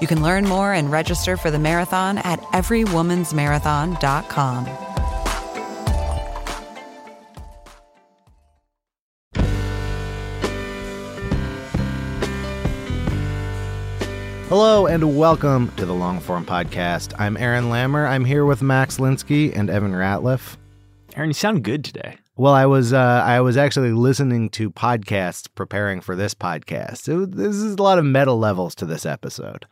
You can learn more and register for the marathon at everywomansmarathon.com. Hello and welcome to the Longform Podcast. I'm Aaron Lammer. I'm here with Max Linsky and Evan Ratliff. Aaron, you sound good today. Well, I was uh, I was actually listening to podcasts preparing for this podcast. It, this is a lot of meta levels to this episode.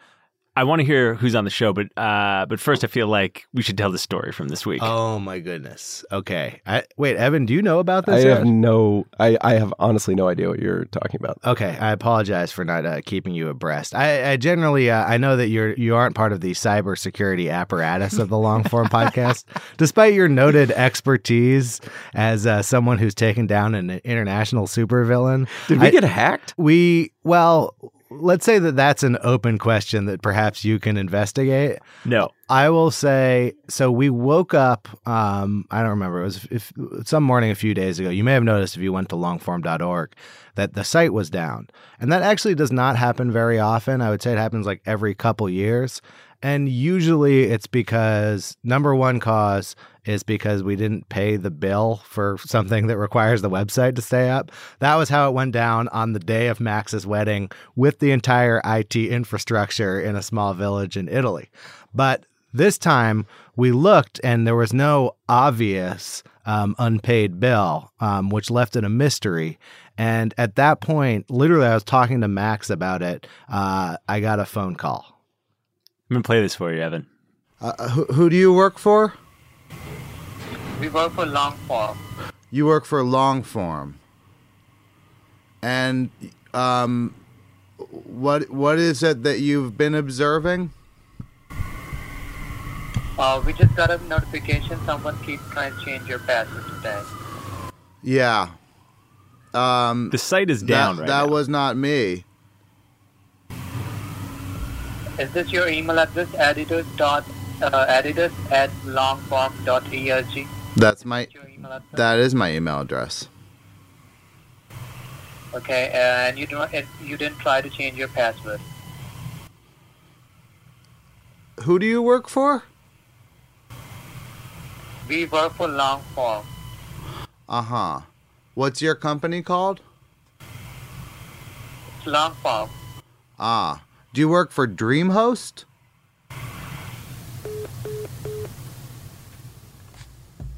I want to hear who's on the show, but uh, but first, I feel like we should tell the story from this week. Oh my goodness. Okay. I, wait, Evan, do you know about this? I yet? have no. I, I have honestly no idea what you're talking about. Okay, I apologize for not uh, keeping you abreast. I, I generally uh, I know that you're you aren't part of the cybersecurity apparatus of the Longform podcast, despite your noted expertise as uh, someone who's taken down an international supervillain. Did we I- get hacked? We well, let's say that that's an open question that perhaps you can investigate. no, I will say so. We woke up. Um, I don't remember. It was if, some morning a few days ago. You may have noticed if you went to longform.org that the site was down, and that actually does not happen very often. I would say it happens like every couple years, and usually it's because number one cause is because we didn't pay the bill for something that requires the website to stay up. That was how it went down on the day of Max's wedding with the entire IT infrastructure in a small village in Italy. But this time we looked and there was no obvious um, unpaid bill, um, which left it a mystery. And at that point, literally, I was talking to Max about it. Uh, I got a phone call. I'm gonna play this for you, Evan. Uh, who, who do you work for? We work for long form. You work for Longform. And um, what what is it that you've been observing? Uh, we just got a notification someone keeps trying to change your password today. Yeah. Um, The site is down that, right that now. was not me. Is this your email address? Editors dot uh, editors at longform.org. That's my that is my email address. Okay, and you don't you didn't try to change your password. Who do you work for? We work for long form. Uh huh. What's your company called? It's long. Ah. Do you work for DreamHost?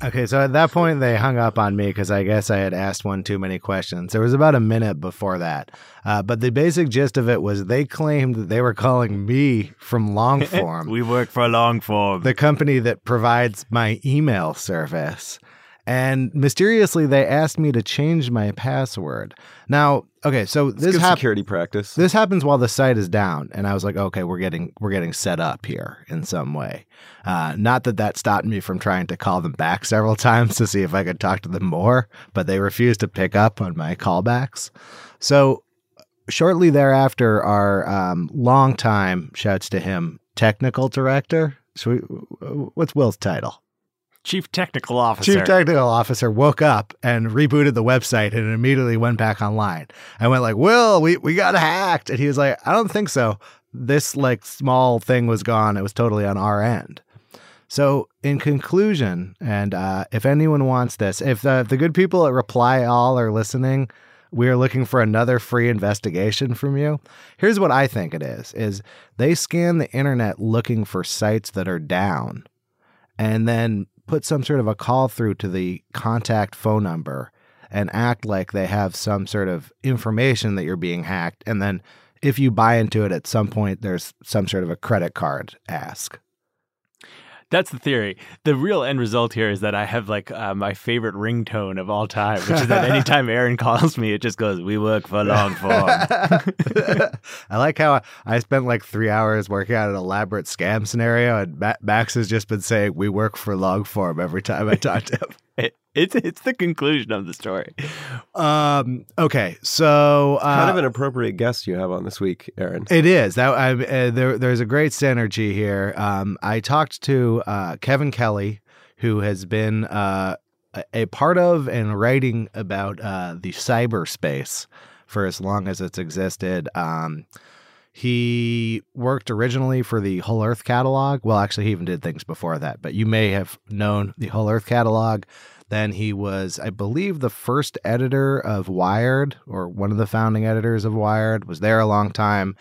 Okay, so at that point they hung up on me because I guess I had asked one too many questions. There was about a minute before that, uh, but the basic gist of it was they claimed that they were calling me from Longform, we work for Longform, the company that provides my email service. And mysteriously, they asked me to change my password. Now, okay, so It's this happened. security practice. This happens while the site is down, and I was like, okay, we're getting we're getting set up here in some way. Uh, not that that stopped me from trying to call them back several times to see if I could talk to them more, but they refused to pick up on my callbacks. So shortly thereafter, our um, longtime shouts to him technical director. So we, what's Will's title? Chief Technical Officer. Chief technical officer woke up and rebooted the website and immediately went back online. I went like, "Will, we we got hacked." And he was like, "I don't think so. This like small thing was gone. It was totally on our end." So, in conclusion, and uh, if anyone wants this, if the, if the good people at Reply All are listening, we are looking for another free investigation from you. Here's what I think it is: is they scan the internet looking for sites that are down, and then put some sort of a call through to the contact phone number and act like they have some sort of information that you're being hacked. And then if you buy into it at some point, there's some sort of a credit card ask. That's the theory. The real end result here is that I have like uh, my favorite ringtone of all time, which is that anytime Aaron calls me, it just goes, "We work for long form." I like how I, I spent like three hours working out an elaborate scam scenario, and Ma- Max has just been saying we work for long form every time I talk to him. It, it's it's the conclusion of the story. Um. Okay. So uh, kind of an appropriate guest you have on this week, Aaron. It is that I, uh, there. There's a great synergy here. Um, I talked to uh, Kevin Kelly, who has been uh, a- a part of and writing about uh, the cyberspace for as long as it's existed. Um, he worked originally for the Whole Earth catalog. Well, actually, he even did things before that, but you may have known the Whole Earth catalog. Then he was, I believe, the first editor of Wired, or one of the founding editors of Wired, was there a long time.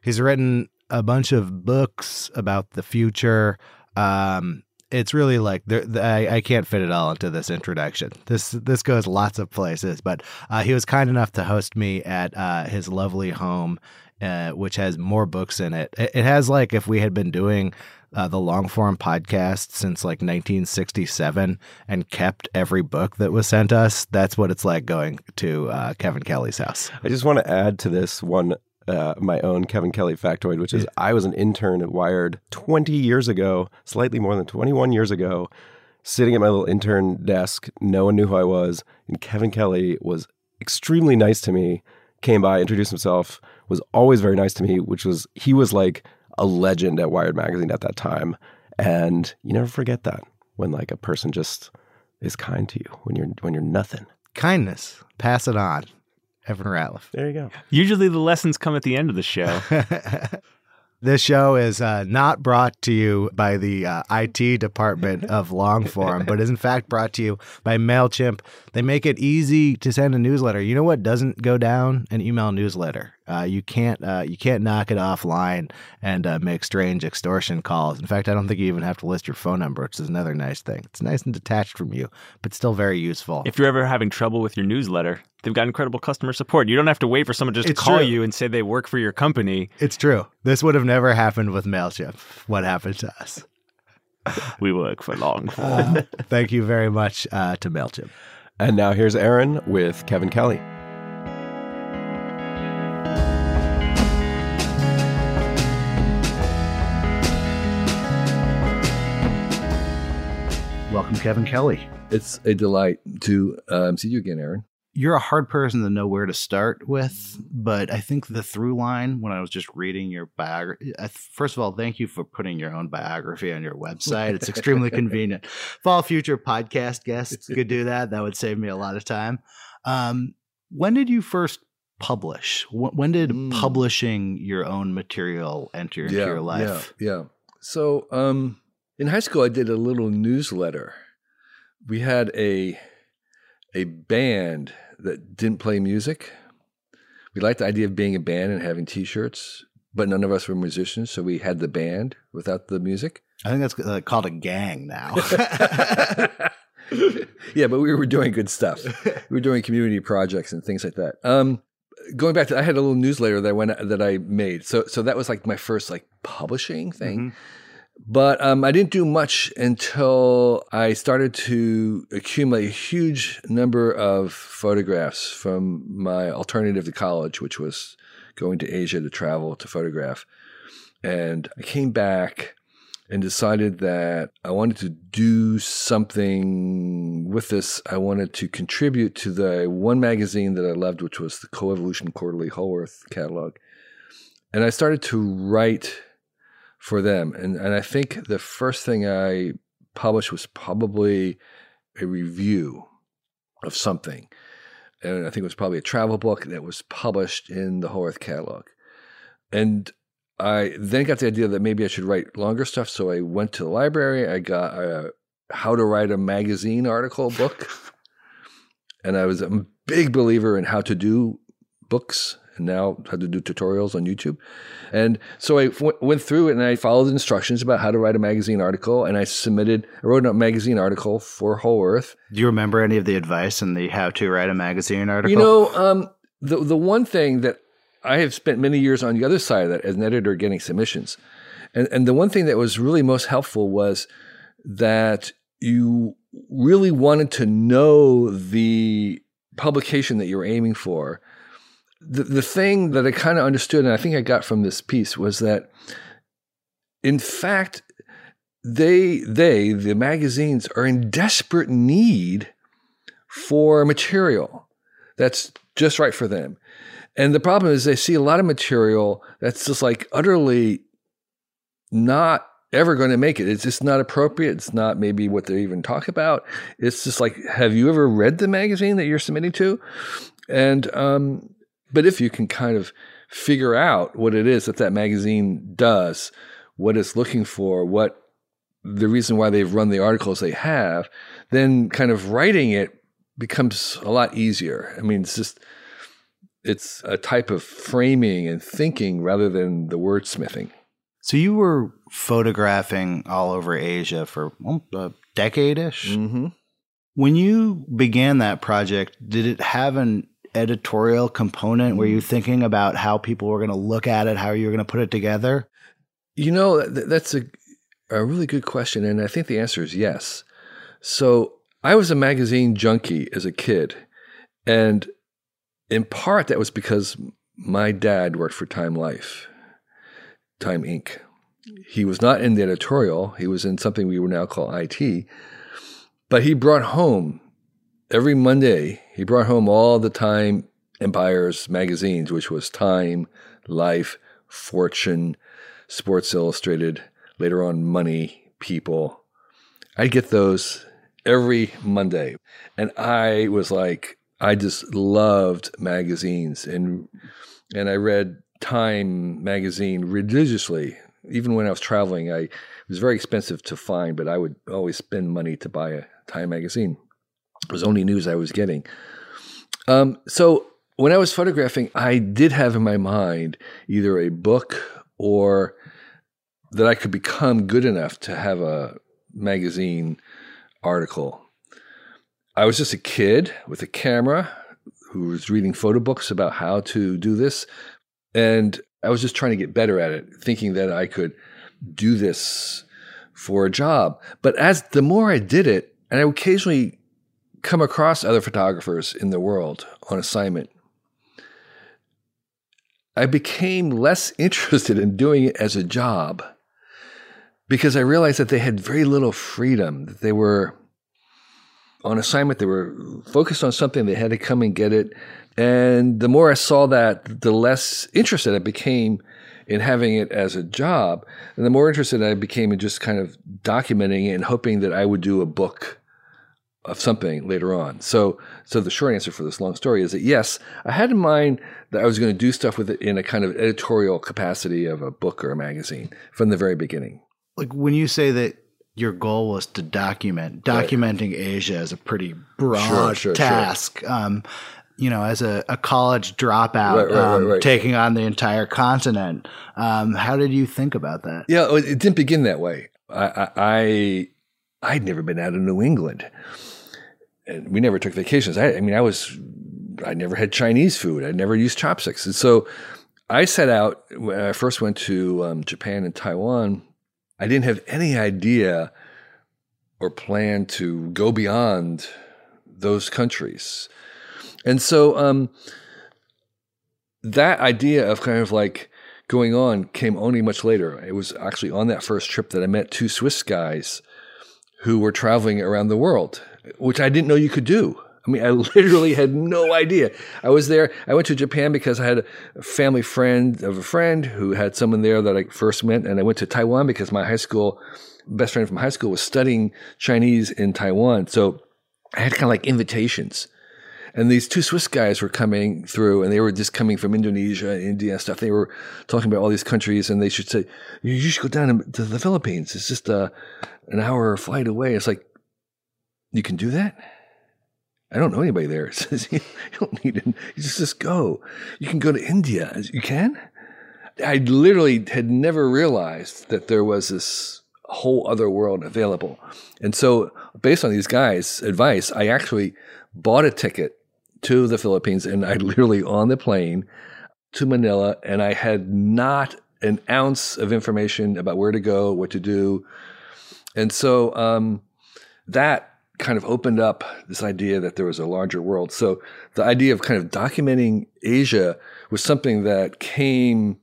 He's written a bunch of books about the future. Um, it's really like I, I can't fit it all into this introduction. This this goes lots of places, but uh, he was kind enough to host me at uh, his lovely home, uh, which has more books in it. it. Has like if we had been doing uh, the long form podcast since like 1967 and kept every book that was sent us. That's what it's like going to uh, Kevin Kelly's house. I just want to add to this one uh, my own Kevin Kelly factoid, which is I was an intern at Wired 20 years ago, slightly more than 21 years ago, sitting at my little intern desk. No one knew who I was. And Kevin Kelly was extremely nice to me, came by, introduced himself, was always very nice to me, which was, he was like a legend at Wired Magazine at that time. And you never forget that when like a person just is kind to you when you're when you're nothing. Kindness, pass it on. Evan Ratliff. There you go. Usually, the lessons come at the end of the show. This show is uh, not brought to you by the uh, IT department of Longform, but is in fact brought to you by MailChimp. They make it easy to send a newsletter. You know what doesn't go down? An email newsletter. Uh, you can't uh, you can't knock it offline and uh, make strange extortion calls. In fact, I don't think you even have to list your phone number, which is another nice thing. It's nice and detached from you, but still very useful. if you're ever having trouble with your newsletter, they've got incredible customer support. You don't have to wait for someone just It's to call true. you and say they work for your company. it's true. This would have never happened with MailChimp. What happened to us? We work for long. Uh, thank you very much uh, to MailChimp. And now here's Aaron with Kevin Kelly. Welcome, Kevin Kelly. It's a delight to um, see you again, Aaron. You're a hard person to know where to start with, but I think the through line when I was just reading your biography, first of all, thank you for putting your own biography on your website. It's extremely convenient. If all future podcast guests could do that, that would save me a lot of time. Um, when did you first publish? When did Mm. publishing your own material enter into your life? Yeah, yeah. So um, in high school, I did a little newsletter. We had a a band that didn't play music. We liked the idea of being a band and having T-shirts, but none of us were musicians, so we had the band without the music. I think that's uh, called a gang now. yeah, but we were doing good stuff. We were doing community projects and things like that. Um, going back to, I had a little newsletter that I went that I made. So, so that was like my first like publishing thing. But um, I didn't do much until I started to accumulate a huge number of photographs from my alternative to college, which was going to Asia to travel to photograph. And I came back and decided that I wanted to do something with this. I wanted to contribute to the one magazine that I loved, which was the Coevolution Quarterly Whole Earth catalog. And I started to write for them. And, and I think the first thing I published was probably a review of something. And I think it was probably a travel book that was published in the Whole Earth catalog. And I then got the idea that maybe I should write longer stuff. So I went to the library. I got a how to write a magazine article book. and I was a big believer in how to do books and now how to do tutorials on YouTube. And so I went through it and I followed the instructions about how to write a magazine article. And I submitted, I wrote a magazine article for Whole Earth. Do you remember any of the advice in the how to write a magazine article? You know, um, the the one thing that I have spent many years on the other side of that as an editor getting submissions, and and the one thing that was really most helpful was that you really wanted to know the publication that you were aiming for. The, the thing that I kind of understood, and I think I got from this piece, was that in fact, they, they, the magazines, are in desperate need for material that's just right for them. And the problem is they see a lot of material that's just like utterly not ever going to make it. It's just not appropriate. It's not maybe what they even talk about. It's just like, have you ever read the magazine that you're submitting to? And, um, but if you can kind of figure out what it is that that magazine does, what it's looking for, what the reason why they've run the articles they have, then kind of writing it becomes a lot easier. I mean, it's just, it's a type of framing and thinking rather than the wordsmithing. So you were photographing all over Asia for a decade ish. Mm-hmm. When you began that project, did it have an editorial component? Were you mm. thinking about how people were going to look at it, how you were going to put it together? You know, th- that's a, a really good question. And I think the answer is yes. So I was a magazine junkie as a kid. And in part, that was because my dad worked for Time Life. Time Inc. He was not in the editorial, he was in something we would now call IT, but he brought home every Monday, he brought home all the Time Empire's magazines, which was Time, Life, Fortune, Sports Illustrated, later on Money, People. I'd get those every Monday. And I was like, I just loved magazines and and I read Time magazine religiously. Even when I was traveling, I it was very expensive to find, but I would always spend money to buy a Time magazine. It was only news I was getting. Um, so when I was photographing, I did have in my mind either a book or that I could become good enough to have a magazine article. I was just a kid with a camera who was reading photo books about how to do this, and I was just trying to get better at it, thinking that I could do this for a job. But as the more I did it, and I occasionally come across other photographers in the world on assignment, I became less interested in doing it as a job because I realized that they had very little freedom, that they were on assignment, they were focused on something, they had to come and get it. And the more I saw that, the less interested I became in having it as a job. And the more interested I became in just kind of documenting it and hoping that I would do a book of something later on. So, so the short answer for this long story is that yes, I had in mind that I was going to do stuff with it in a kind of editorial capacity of a book or a magazine from the very beginning. Like when you say that your goal was to document, documenting right. Asia is a pretty broad sure, sure, task. Sure. Um, you know, as a, a college dropout, right, right, um, taking on the entire continent. Um, how did you think about that? Yeah, it didn't begin that way. I, I, I would never been out of New England, and we never took vacations. I, I mean, I was, I never had Chinese food. I never used chopsticks, and so I set out when I first went to um, Japan and Taiwan. I didn't have any idea or plan to go beyond those countries. And so um, that idea of kind of like going on came only much later. It was actually on that first trip that I met two Swiss guys who were traveling around the world, which I didn't know you could do. I mean, I literally had no idea. I was there. I went to Japan because I had a family friend of a friend who had someone there that I first met. And I went to Taiwan because my high school best friend from high school was studying Chinese in Taiwan. So I had kind of like invitations. And these two Swiss guys were coming through, and they were just coming from Indonesia, India, and stuff. They were talking about all these countries, and they should say, "You should go down to the Philippines. It's just a, an hour flight away." It's like, you can do that. I don't know anybody there. It says you don't need it. You just just go. You can go to India. You can. I literally had never realized that there was this whole other world available. And so, based on these guys' advice, I actually bought a ticket to the Philippines and I literally on the plane to Manila and I had not an ounce of information about where to go, what to do. And so um, that kind of opened up this idea that there was a larger world. So the idea of kind of documenting Asia was something that came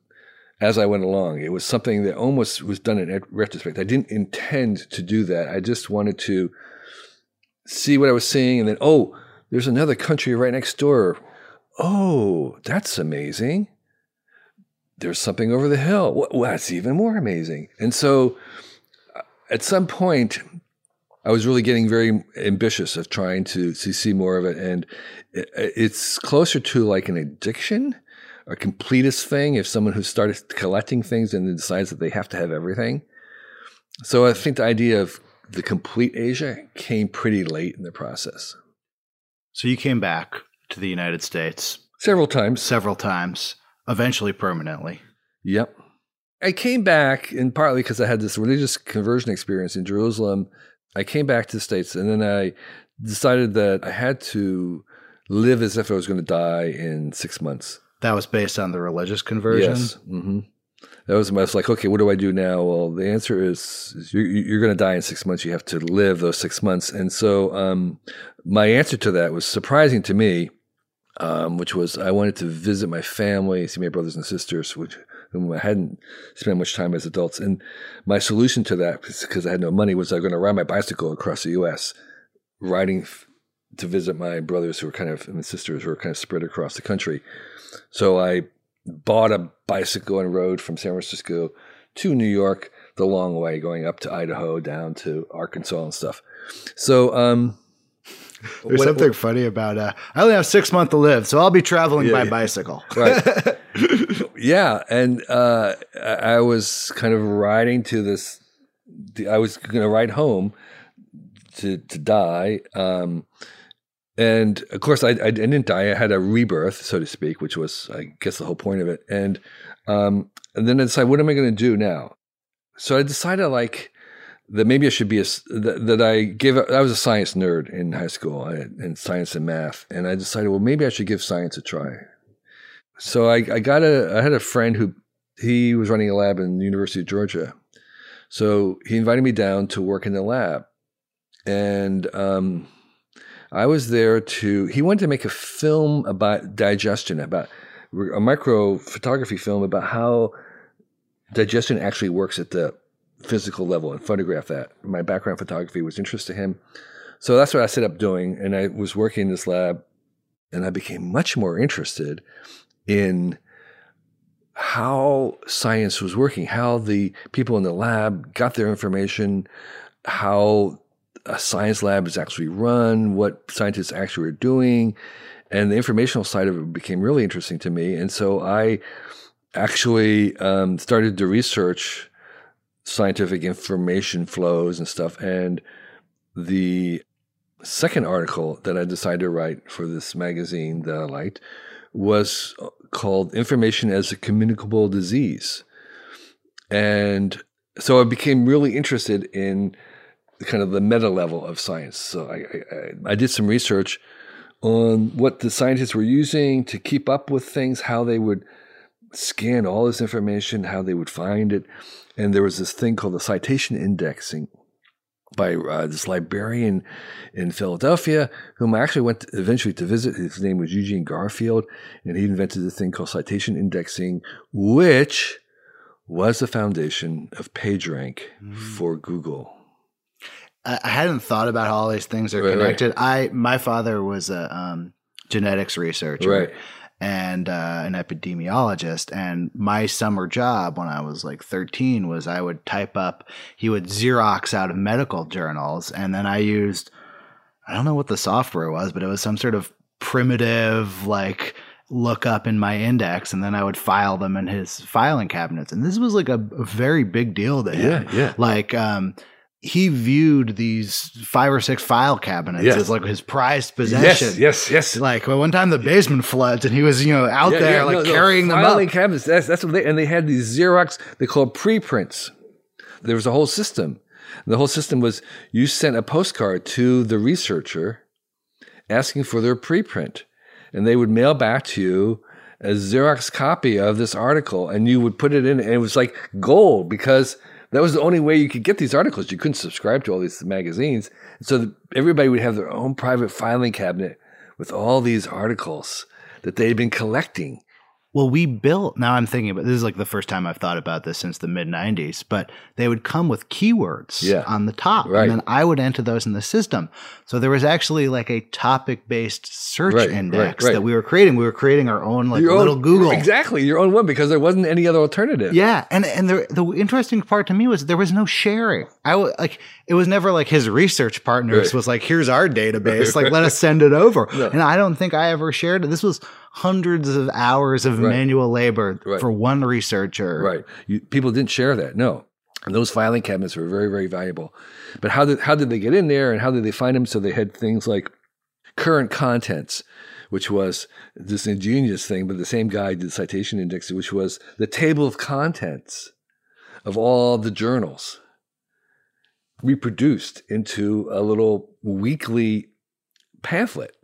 as I went along. It was something that almost was done in retrospect. I didn't intend to do that. I just wanted to see what I was seeing and then, oh, there's another country right next door. Oh, that's amazing. There's something over the hill. Well, that's even more amazing. And so uh, at some point, I was really getting very ambitious of trying to, to see more of it. And it, it's closer to like an addiction, a completist thing. If someone who started collecting things and then decides that they have to have everything. So I think the idea of the complete Asia came pretty late in the process. So you came back to the United States several times, several times, eventually permanently. Yep. I came back, and partly because I had this religious conversion experience in Jerusalem. I came back to the States, and then I decided that I had to live as if I was going to die in six months. That was based on the religious conversion? Yes. Mm-hmm that was, I was like, okay, what do I do now? Well, the answer is, is you're, you're going to die in six months. You have to live those six months. And so, um, my answer to that was surprising to me, um, which was I wanted to visit my family, see my brothers and sisters, which whom I hadn't spent much time as adults. And my solution to that, because I had no money, was I was going to ride my bicycle across the U.S., riding f- to visit my brothers who were kind of and sisters who were kind of spread across the country. So I bought a bicycle and rode from San Francisco to New York the long way, going up to Idaho, down to Arkansas and stuff. So, um, there's what, something what, funny about uh, I only have six months to live, so I'll be traveling yeah, by yeah. bicycle. Right. yeah, and uh, I was kind of riding to this. I was going to ride home to to die. Um, and of course, I, I, didn't die. I had a rebirth, so to speak, which was, I guess, the whole point of it. And um, and then I decided, what am I going to do now? So I decided, like, that maybe I should be a that, that I gave. I was a science nerd in high school, in science and math, and I decided, well, maybe I should give science a try. So I, I got a. I had a friend who he was running a lab in the University of Georgia, so he invited me down to work in the lab, and um, I was there to, he wanted to make a film about digestion, about a micro photography film about how digestion actually works at the physical level and photograph that. My background photography was interest to him. So that's what I set up doing. And I was working in this lab and I became much more interested in how science was working, how the people in the lab got their information, how a science lab is actually run, what scientists actually are doing. And the informational side of it became really interesting to me. And so I actually um, started to research scientific information flows and stuff. And the second article that I decided to write for this magazine that I liked was called Information as a Communicable Disease. And so I became really interested in kind of the meta level of science. So I, I, I, did some research on what the scientists were using to keep up with things, how they would scan all this information, how they would find it. And there was this thing called the citation indexing by uh, this librarian in Philadelphia, whom I actually went to eventually to visit. His name was Eugene Garfield, and he invented a thing called citation indexing, which was the foundation of PageRank mm. for Google. I hadn't thought about how all these things are right, connected. Right. I my father was a um, genetics researcher. Right. And uh, an epidemiologist, and my summer job when I was like 13 was I would type up, he would Xerox out of medical journals, and then I used, I don't know what the software was, but it was some sort of primitive like look up in my index and then I would file them in his filing cabinets. And this was like a, a very big deal to him. Yeah, yeah. Like um he viewed these five or six file cabinets yes. as like his prized possession. Yes, yes, yes. Like well, one time the basement floods and he was, you know, out yeah, there yeah, like no, carrying no, them filing up. cabinets. That's that's what they and they had these Xerox. They called preprints. There was a whole system. The whole system was you sent a postcard to the researcher asking for their preprint, and they would mail back to you a Xerox copy of this article, and you would put it in, and it was like gold because That was the only way you could get these articles. You couldn't subscribe to all these magazines. So everybody would have their own private filing cabinet with all these articles that they had been collecting. Well, we built, now I'm thinking about this is like the first time I've thought about this since the mid 90s, but they would come with keywords Yeah. on the top. Right. And then I would enter those in the system. So there was actually like a topic based search Right, index right. that we were creating. We were creating our own like Your own- little Google. Exactly, your own one because there wasn't any other alternative. Yeah, and and the the interesting part to me was there was no sharing. I was like it was never like his research partners Right. was like, here's our database, like let us send it over. No. And I don't think I ever shared it. This was hundreds of hours of Right. manual labor Right. for one researcher. Right. You, people didn't share that. No. And those filing cabinets were very, very valuable. But how did how did they get in there and how did they find them? So they had things like current contents, which was this ingenious thing, but the same guy did citation index, which was the table of contents of all the journals reproduced into a little weekly pamphlet.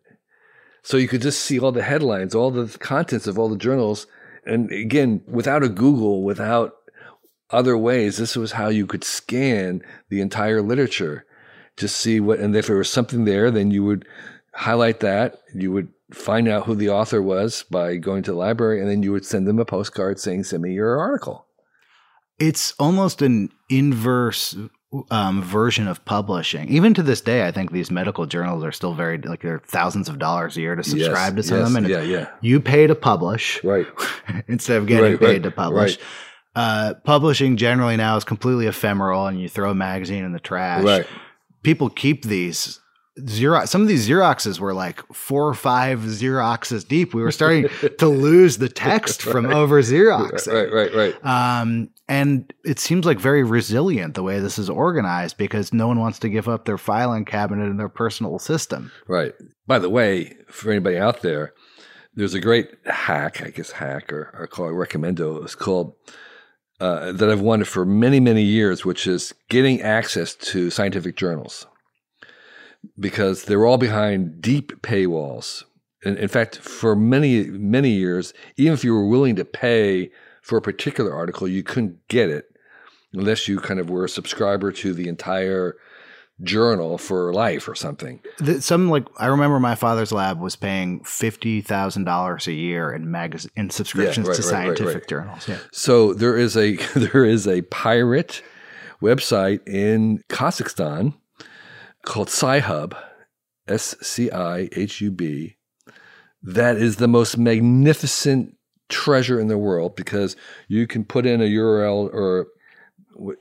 So you could just see all the headlines, all the contents of all the journals. And again, without a Google, without other ways, this was how you could scan the entire literature to see what, and if there was something there, then you would highlight that. You would find out who the author was by going to the library, and then you would send them a postcard saying, Send me your article. It's almost an inverse um, version of publishing. Even to this day, I think these medical journals are still very like they're thousands of dollars a year to subscribe Yes, to some of them, and yeah, yeah. you pay to publish. Right. instead of getting Right, paid right, to publish. right. Uh, publishing generally now is completely ephemeral, and you throw a magazine in the trash. Right. People keep these. Xerox. Some of these Xeroxes were like four or five Xeroxes deep. We were starting to lose the text from over Xerox. Right, right, right. Um, and it seems like very resilient the way this is organized because no one wants to give up their filing cabinet and their personal system. Right. By the way, for anybody out there, there's a great hack, I guess hack or, or call it Recomendo. It's called uh, that I've wanted for many, many years, which is getting access to scientific journals because they're all behind deep paywalls. In, in fact, for many, many years, even if you were willing to pay for a particular article, you couldn't get it unless you kind of were a subscriber to the entire journal for life or something. Some like I remember my father's lab was paying fifty thousand dollars a year in magazine in subscriptions right, to right, scientific right. journals. Yeah. So there is a there is a pirate website in Kazakhstan called Sci-Hub, S C I H U B. That is the most magnificent treasure in the world because you can put in a URL or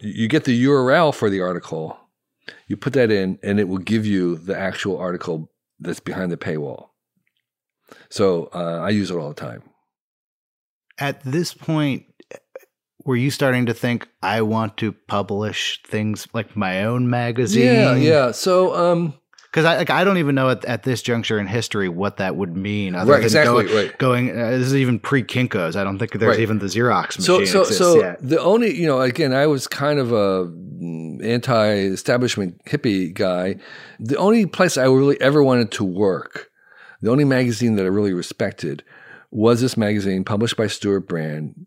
you get the URL for the article. You put that in, and it will give you the actual article that's behind the paywall. So uh, I use it all the time. At this point, were you starting to think I want to publish things like my own magazine? Yeah, yeah. So um, Because I like I don't even know at, at this juncture in history what that would mean. Other Right, than exactly, Going, right. going uh, this is even pre Kinko's. I don't think there's Right. even the Xerox machine so so so yet. the only you know again I was kind of a mm, anti-establishment hippie guy. The only place I really ever wanted to work, the only magazine that I really respected, was this magazine published by Stewart Brand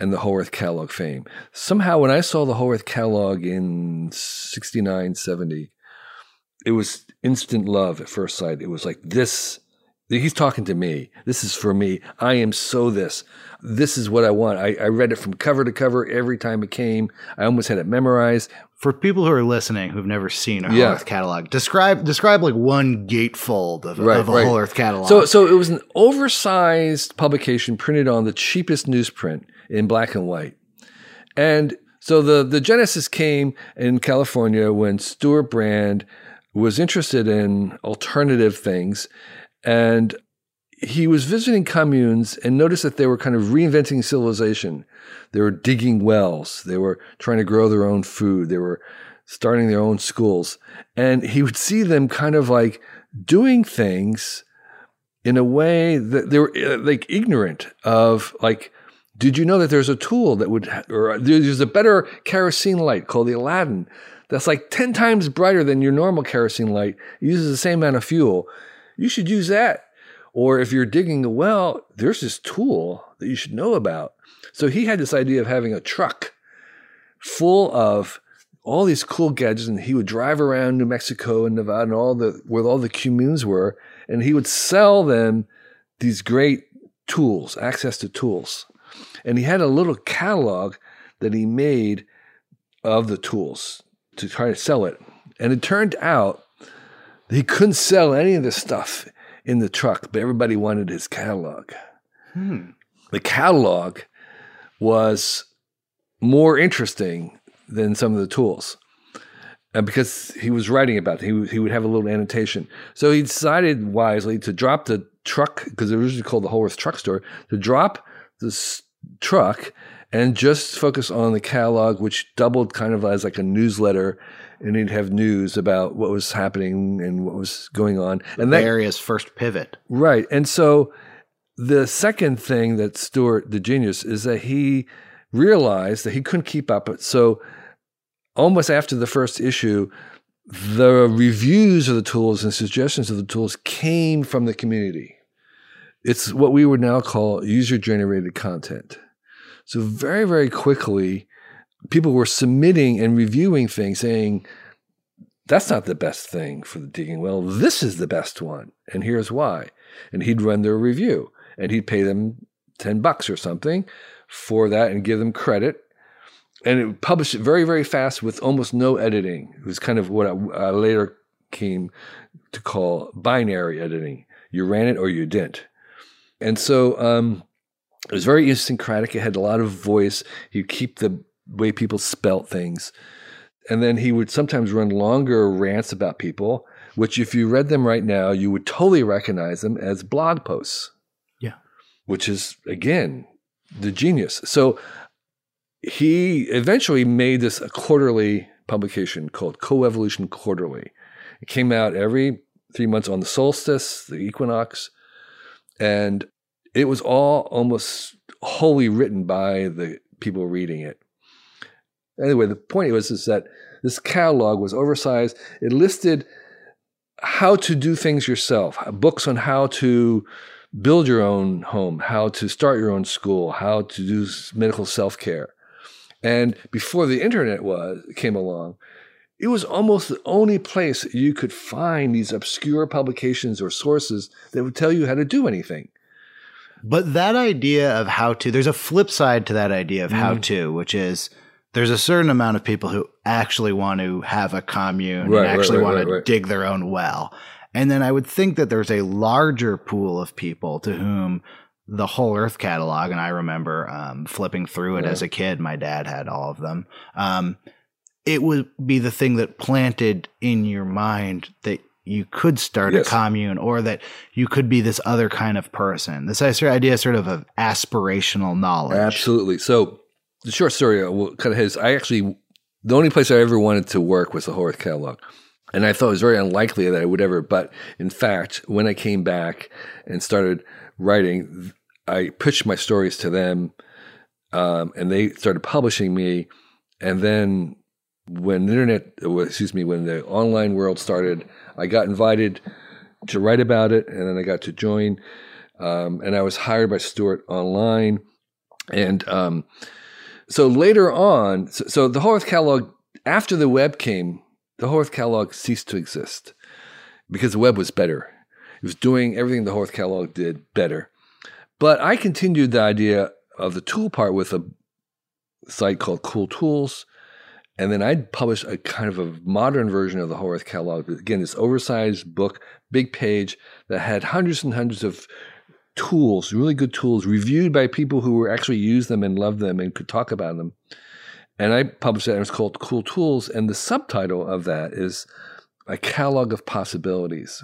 and the Whole Earth Catalog fame. Somehow, when I saw the Whole Earth Catalog in 69, 70, it was instant love at first sight. It was like this. He's talking to me. This is for me. I am so this. This is what I want. I, I read it from cover to cover every time it came. I almost had it memorized. For people who are listening who've never seen a Yeah. Whole Earth catalog, describe describe like one gatefold of, Right, of a right. Whole Earth catalog. So, so it was an oversized publication printed on the cheapest newsprint in black and white. And so the, the genesis came in California when Stewart Brand was interested in alternative things. And he was visiting communes and noticed that they were kind of reinventing civilization. They were digging wells. They were trying to grow their own food. They were starting their own schools. And he would see them kind of like doing things in a way that they were uh, like ignorant of like did you know that there's a tool that would or uh, there's a better kerosene light called the aladdin that's like 10 times brighter than your normal kerosene light it uses the same amount of fuel you should use that or if you're digging a well there's this tool that you should know about so he had this idea of having a truck full of all these cool gadgets. And he would drive around New Mexico and Nevada and all the where all the communes were, and he would sell them these great tools, access to tools. And he had a little catalog that he made of the tools to try to sell it. And it turned out he couldn't sell any of this stuff in the truck, but everybody wanted his catalog. Hmm. The catalog was more interesting than some of the tools. And because he was writing about it, he, would- he would have a little annotation. So he decided wisely to drop the truck, because it was originally called the Whole Truck Store, to drop this truck and just focus on the catalog, which doubled kind of as like a newsletter. And he'd have news about what was happening and what was going on. And the that, area's first pivot. Right. And so the second thing that Stewart, the genius, is that he realized that he couldn't keep up. So almost after the first issue, the reviews of the tools and suggestions of the tools came from the community. It's what we would now call user generated content. So very, very quickly, people were submitting and reviewing things saying, that's not the best thing for the digging well. This is the best one. And here's why. And he'd run their review and he'd pay them 10 bucks or something for that and give them credit. And it would publish it very, very fast with almost no editing. It was kind of what I, I later came to call binary editing. You ran it or you didn't. And so um, it was very idiosyncratic. It had a lot of voice. He'd keep the way people spelt things. And then he would sometimes run longer rants about people, which, if you read them right now, you would totally recognize them as blog posts. Yeah. Which is, again, the genius. So he eventually made this a quarterly publication called Coevolution Quarterly. It came out every three months on the solstice, the equinox, and it was all almost wholly written by the people reading it. Anyway, the point was is that this catalog was oversized. It listed how to do things yourself, books on how to build your own home, how to start your own school, how to do medical self care. And before the internet was came along, it was almost the only place you could find these obscure publications or sources that would tell you how to do anything. But that idea of how to, there's a flip side to that idea of Mm-hmm. how to, which is there's a certain amount of people who actually want to have a commune Right, and actually right, want right, to right. dig their own well. And then I would think that there's a larger pool of people to whom the whole Earth catalog, and I remember um, flipping through it Yeah. as a kid. My dad had all of them. Um, it would be the thing that planted in your mind that you could start Yes. a commune or that you could be this other kind of person. This idea sort of of aspirational knowledge. Absolutely. So the short story uh, will kind of is I actually the only place I ever wanted to work was the Whole Earth catalog. And I thought it was very unlikely that I would ever, but in fact, when I came back and started writing, I pitched my stories to them, um, and they started publishing me. And then when the internet, uh, excuse me, when the online world started, I got invited to write about it, and then I got to join. Um, and I was hired by Stewart Online, and um, so later on, so, so the Whole Earth catalog after the web came, the Whole Earth catalog ceased to exist because the web was better. It was doing everything the Whole Earth catalog did better. But I continued the idea of the tool part with a site called Cool Tools. And then I'd publish a kind of a modern version of the Whole Earth catalog. Again, this oversized book, big page that had hundreds and hundreds of tools, really good tools, reviewed by people who were actually used them and loved them and could talk about them. And I published that, and it's called Cool Tools. And the subtitle of that is a catalog of possibilities,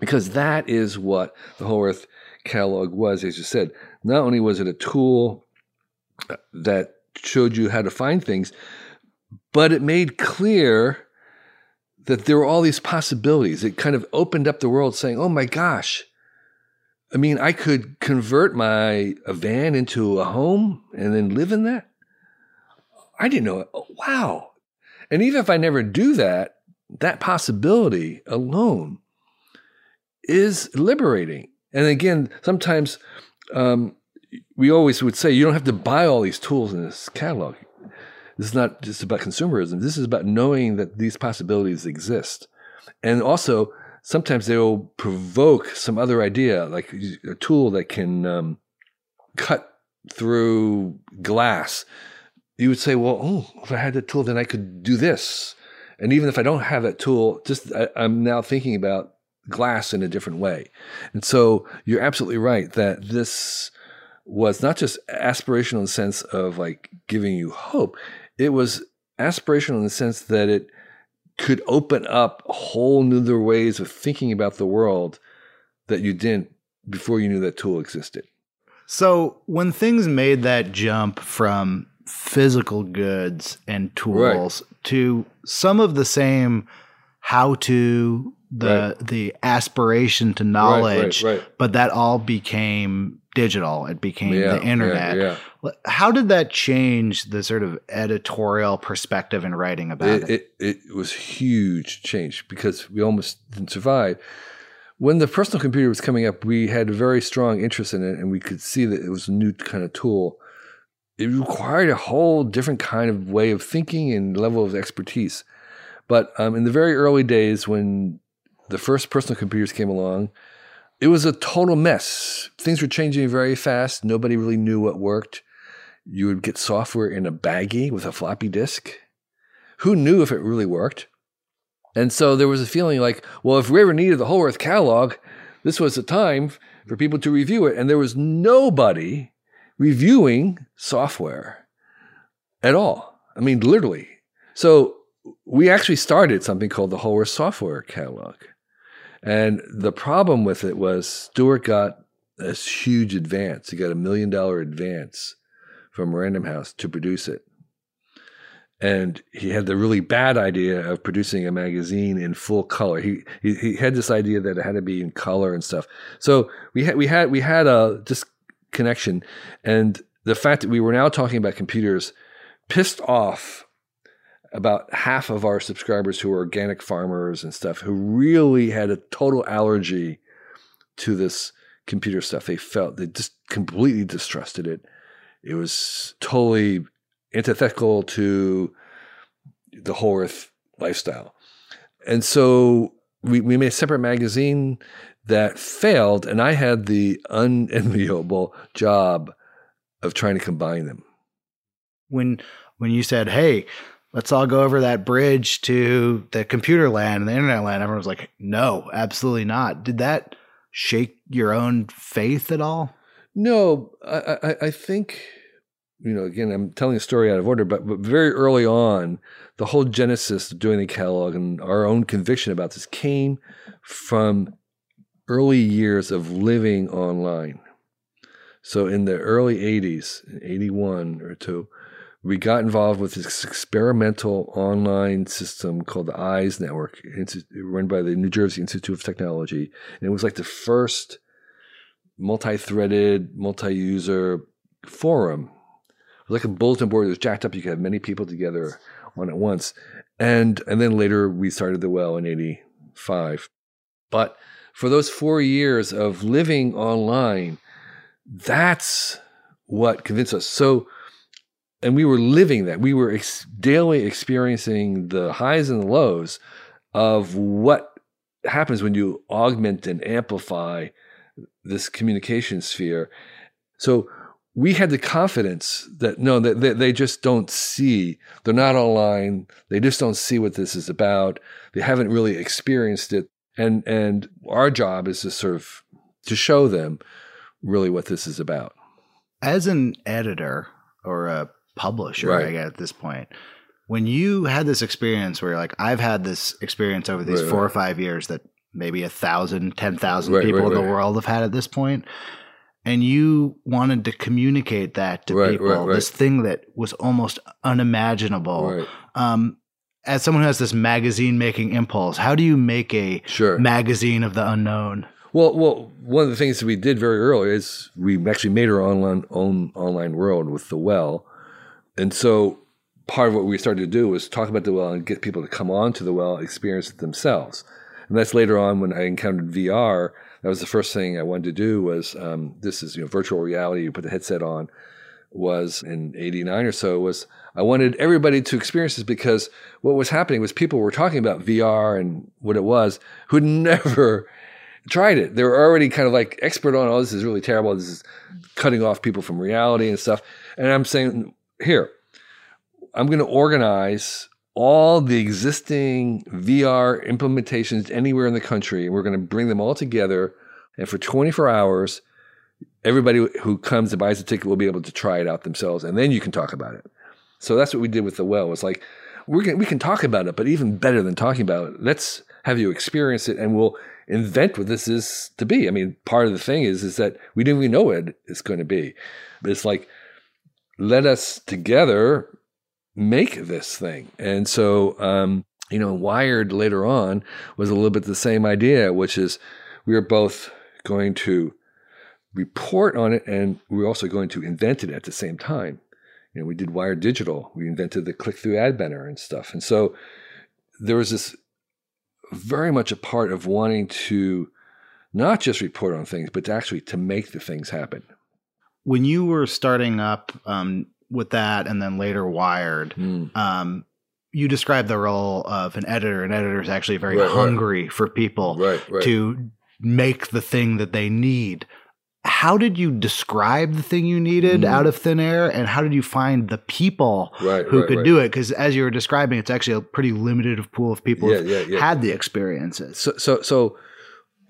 because that is what the Whole Earth catalog was, as you said. Not only was it a tool uh, that showed you how to find things, but it made clear that there were all these possibilities. It kind of opened up the world, saying, "Oh my gosh." I mean, I could convert my a van into a home and then live in that. I didn't know it. Oh, wow. And even if I never do that, that possibility alone is liberating. And again, sometimes um, we always would say you don't have to buy all these tools in this catalog. This is not just about consumerism. This is about knowing that these possibilities exist. And also, sometimes they will provoke some other idea, like a tool that can um, cut through glass. You would say, well, oh, if I had that tool, then I could do this. And even if I don't have that tool, just I, I'm now thinking about glass in a different way. And so you're absolutely right that this was not just aspirational in the sense of like giving you hope, it was aspirational in the sense that it could open up whole new ways of thinking about the world that you didn't before you knew that tool existed. So when things made that jump from physical goods and tools to some of the same how to the Right. the aspiration to right, knowledge right. but that all became digital it became Yeah, the internet yeah, how did that change the sort of editorial perspective in writing about it, it, it, it was huge change because we almost didn't survive. When the personal computer was coming up, we had a very strong interest in it, and we could see that it was a new kind of tool. It required a whole different kind of way of thinking and level of expertise. But um, in the very early days, when the first personal computers came along, it was a total mess. Things were changing very fast. Nobody really knew what worked. You would get software in a baggie with a floppy disk who knew if it really worked? And so there was a feeling like, well, if we ever needed the whole Earth catalog, this was the time for people to review it. And there was nobody reviewing software at all. I mean, literally. So we actually started something called the Whole Earth Software Catalog. And the problem with it was Stewart got a huge advance. He got a million dollar advance from Random House to produce it and he had the really bad idea of producing a magazine in full color. He he, he had this idea that it had to be in color and stuff. So we had we had we had a disconnection, and the fact that we were now talking about computers pissed off about half of our subscribers who were organic farmers and stuff who really had a total allergy to this computer stuff. They felt they just completely distrusted it. It was totally antithetical to the whole earth lifestyle. And so we, we made a separate magazine that failed, and I had the unenviable job of trying to combine them. when when you said hey let's all go over that bridge to the computer land and the internet land everyone was like no absolutely not did that shake your own faith at all No, I, I, I think, you know, again, I'm telling a story out of order, but, but very early on, the whole genesis of doing the catalog and our own conviction about this came from early years of living online. So in the early 80s, 81 or two, we got involved with this experimental online system called the EIES Network, run by the New Jersey Institute of Technology. And it was like the first multi-threaded, multi-user forum. It was like a bulletin board that was jacked up. You could have many people together on at once. And and then later we started the well in 85. But for those four years of living online, that's what convinced us. So, and we were living that. We were ex- daily experiencing the highs and the lows of what happens when you augment and amplify this communication sphere. So we had the confidence that no, that they, they just don't see. They're not online. They just don't see what this is about. They haven't really experienced it. And and our job is to sort of to show them really what this is about. as an editor or a publisher Right. I guess at this point when you had this experience where you're like i've had this experience over these Right, four right. or five years that maybe a thousand ten thousand people in the world have had at this point and you wanted to communicate that to Right, people right, right. this thing that was almost unimaginable um, as someone who has this magazine making impulse how do you make a Sure. magazine of the unknown Well, well, one of the things that we did very early is we actually made our online own online world with the well, and so part of what we started to do was talk about the well and get people to come on to the well, experience it themselves, and that's later on when I encountered VR. That was the first thing I wanted to do was um, this is you know virtual reality. You put the headset on, was in 89 or so was I wanted everybody to experience this because what was happening was people were talking about VR and what it was who'd never tried it. They were already kind of like expert on, oh, this is really terrible. This is cutting off people from reality and stuff. And I'm saying, here, I'm going to organize all the existing VR implementations anywhere in the country. And we're going to bring them all together. And for 24 hours, everybody who comes and buys a ticket will be able to try it out themselves. And then you can talk about it. So that's what we did with the well. It's like, we're gonna, we can talk about it, but even better than talking about it, let's have you experience it and we'll invent what this is to be. I mean, part of the thing is, is that we didn't even know what it's going to be. But it's like, let us together make this thing. And so, um, you know, Wired later on was a little bit the same idea, which is we are both going to report on it and we're also going to invent it at the same time. You know, we did Wired Digital, we invented the click through ad banner and stuff. And so there was this very much a part of wanting to not just report on things, but to actually to make the things happen. When you were starting up um, with that, and then later Wired, Mm. um, you described the role of an editor. An editor is actually very Right, right. hungry for people Right, right. to make the thing that they need. How did you describe the thing you needed Mm. out of thin air, and how did you find the people Right, who right, could right. do it? Because as you were describing, it's actually a pretty limited pool of people Yeah, who've yeah, yeah. had the experiences. So, so, so,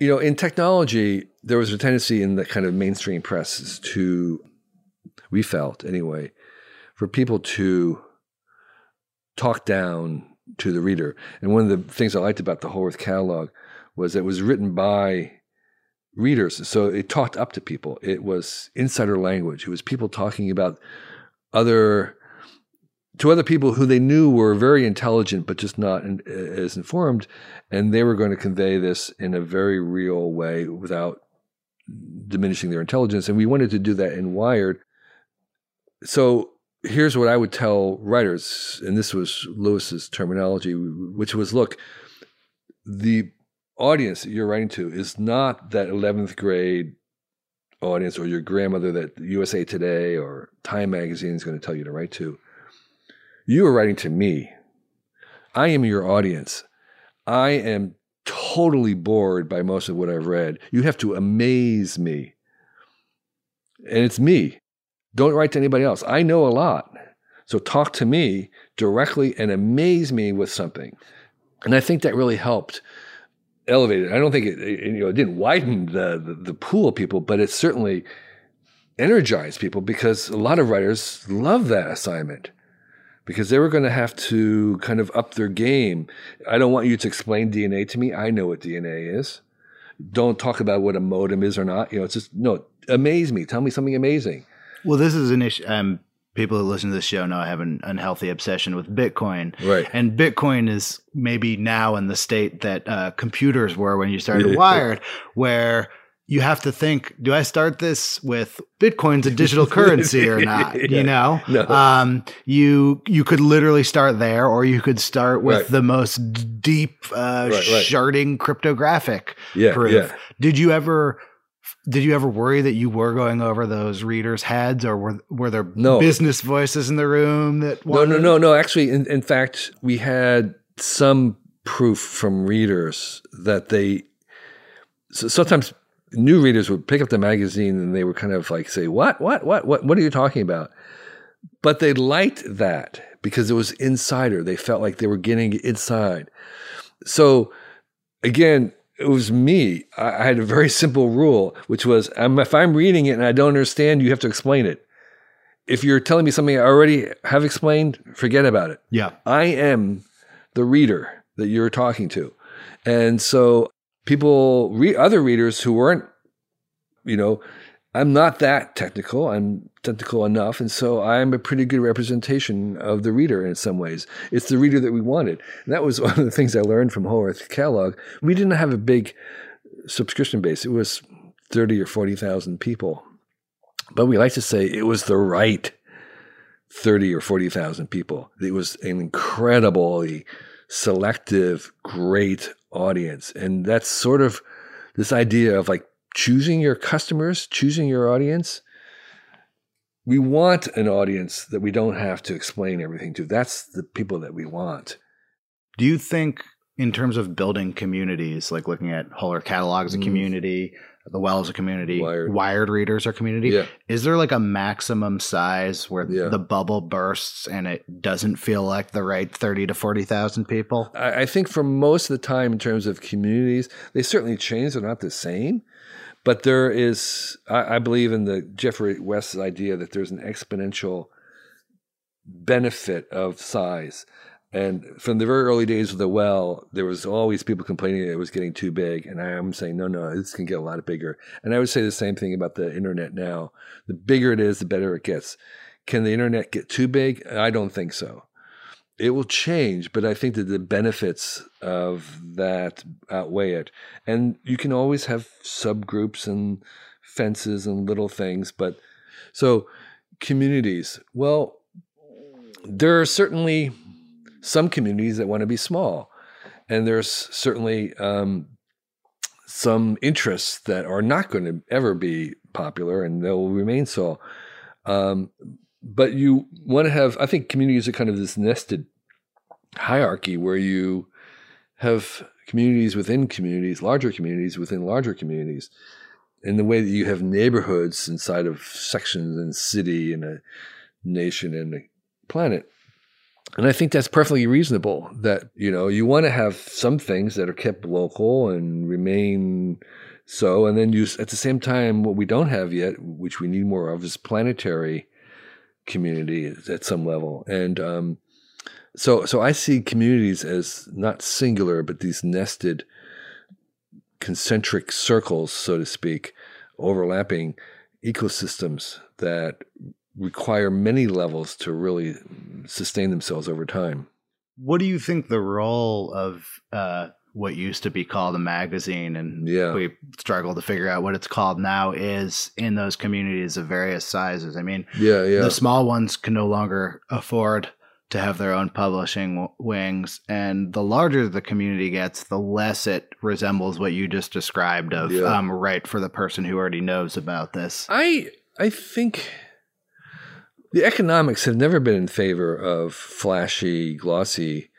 you know, in technology, there was a tendency in the kind of mainstream presses to, we felt anyway, for people to talk down to the reader. And one of the things I liked about the Whole Earth catalog was it was written by readers. So it talked up to people. It was insider language. It was people talking about other to other people who they knew were very intelligent but just not in, uh, as informed and they were going to convey this in a very real way without diminishing their intelligence and we wanted to do that in wired so here's what i would tell writers and this was Louis's terminology which was look the audience that you're writing to is not that 11th grade audience or your grandmother that usa today or time magazine is going to tell you to write to. You are writing to me. I am your audience. I am totally bored by most of what i've read. You have to amaze me. And it's me don't write to anybody else i know a lot so talk to me directly and amaze me with something and i think that really helped elevate it i don't think it, it you know it didn't widen the, the the pool of people but it certainly energized people because a lot of writers love that assignment because they were going to have to kind of up their game. I don't want you to explain DNA to me. I know what DNA is. Don't talk about what a modem is or not. You know, it's just no. Amaze me. Tell me something amazing. Well, this is an issue. Um, people who listen to this show know I have an unhealthy obsession with Bitcoin. Right. And Bitcoin is maybe now in the state that uh, computers were when you started Wired, where you have to think, do I start this with Bitcoin's a digital currency or not? Yeah. You know? No. Um, you you could literally start there, or you could start with Right. the most deep uh, Right, right. sharding cryptographic Yeah, proof. yeah. Did you ever did you ever worry that you were going over those readers' heads, or were were there No. business voices in the room that No, no, no, no. Actually, in, in fact, we had some proof from readers that they. So sometimes new readers would pick up the magazine and they would kind of like say, "What? What? What? What? What are you talking about?" But they liked that because it was insider. They felt like they were getting inside. So again, it was me. I, had a very simple rule, which was um, if I'm reading it and I don't understand, you have to explain it. If you're telling me something I already have explained, forget about it. Yeah. I am the reader that you're talking to. And so people, re- other readers who weren't, you know, I'm not that technical. I'm technical enough. And so I'm a pretty good representation of the reader in some ways. It's the reader that we wanted. And that was one of the things I learned from Whole Earth Catalog. We didn't have a big subscription base. It was 30 or 40,000 people. But we like to say it was the right 30 or 40,000 people. It was an incredibly selective, great audience. And that's sort of this idea of like choosing your customers, choosing your audience. we want an audience that we don't have to explain everything to. That's the people that we want. Do you think, in terms of building communities, like looking at Whole Earth Catalog as a Mm. community, the Well as a community, Wired. readers are community, Yeah. is there like a maximum size where Yeah. the bubble bursts and it doesn't feel like the right 30 to 40,000 people? I, I think for most of the time, in terms of communities, they certainly change. They're not the same, but there is. I, I believe in the Geoffrey West's idea that there's an exponential benefit of size. And from the very early days of the well, there was always people complaining it was getting too big. And I'm saying, no, no, this can get a lot bigger. And I would say the same thing about the internet now. The bigger it is, the better it gets. Can the internet get too big? I don't think so it will change, but I think that the benefits of that outweigh it. And you can always have subgroups and fences and little things, but so communities, well, there are certainly some communities that want to be small, and there's certainly um, some interests that are not going to ever be popular and they'll remain so. Um, but you want to have i think communities are kind of this nested hierarchy where you have communities within communities larger communities within larger communities. In the way that you have neighborhoods inside of sections and city and a nation and a planet. And i think that's perfectly reasonable that you know you want to have some things that are kept local and remain so and then you at the same time what we don't have yet which we need more of is planetary community at some level. And um, so so i see communities as not singular but these nested concentric circles so to speak overlapping ecosystems that require many levels to really sustain themselves over time. What do you think the role of uh, what used to be called a magazine and Yeah. we struggle to figure out what it's called now is in those communities of various sizes? I mean, yeah yeah the small ones can no longer afford to have their own publishing w- wings and the larger the community gets the less it resembles what you just described of Yeah. um, right for the person who already knows about this I I think the economics have never been in favor of flashy, glossy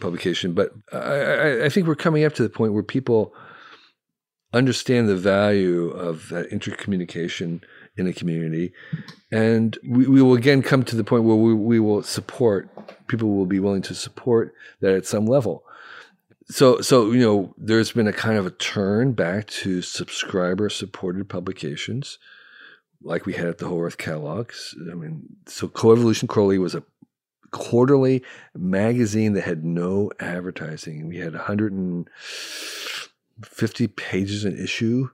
publication, but I, I, think we're coming up to the point where people understand the value of that intercommunication in a community, and we, we will again come to the point where we, we will support people will be willing to support that at some level. So, so you know, there's been a kind of a turn back to subscriber-supported publications like we had at the Whole Earth catalogs. I mean, so CoEvolution Quarterly was a quarterly magazine that had no advertising. We had 150 pages an issue,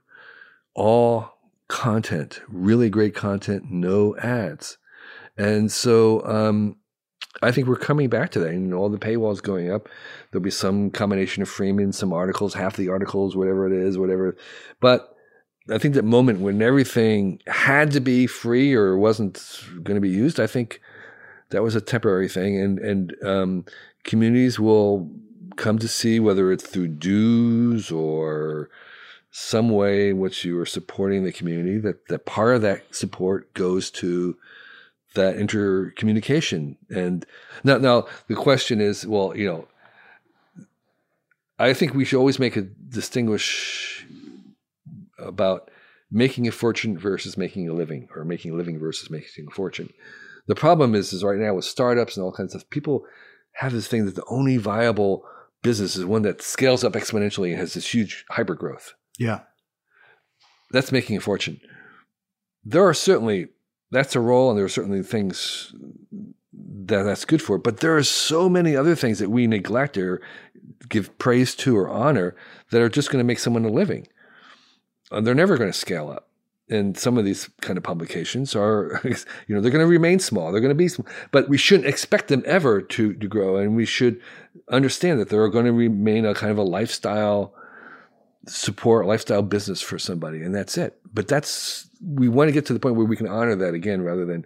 all content, really great content, no ads. And so um, I think we're coming back to that. And all the paywalls going up. There'll be some combination of freemium, some articles, half the articles, whatever it is, whatever. But I think that moment when everything had to be free or wasn't going to be used, I think that was a temporary thing, and and um, communities will come to see whether it's through dues or some way in which you are supporting the community that that part of that support goes to that intercommunication. And now, now the question is, well, you know, I think we should always make a distinguish about making a fortune versus making a living, or making a living versus making a fortune. The problem is, is right now with startups and all kinds of stuff, people have this thing that the only viable business is one that scales up exponentially and has this huge hyper growth. yeah That's making a fortune. There are certainly that's a role, and there are certainly things that that's good for. But there are so many other things that we neglect or give praise to or honor that are just going to make someone a living. And they're never going to scale up. And some of these kind of publications are, you know, they're going to remain small. They're going to be small, but we shouldn't expect them ever to to grow. And we should understand that they're going to remain a kind of a lifestyle support, lifestyle business for somebody, and that's it. But that's we want to get to the point where we can honor that again, rather than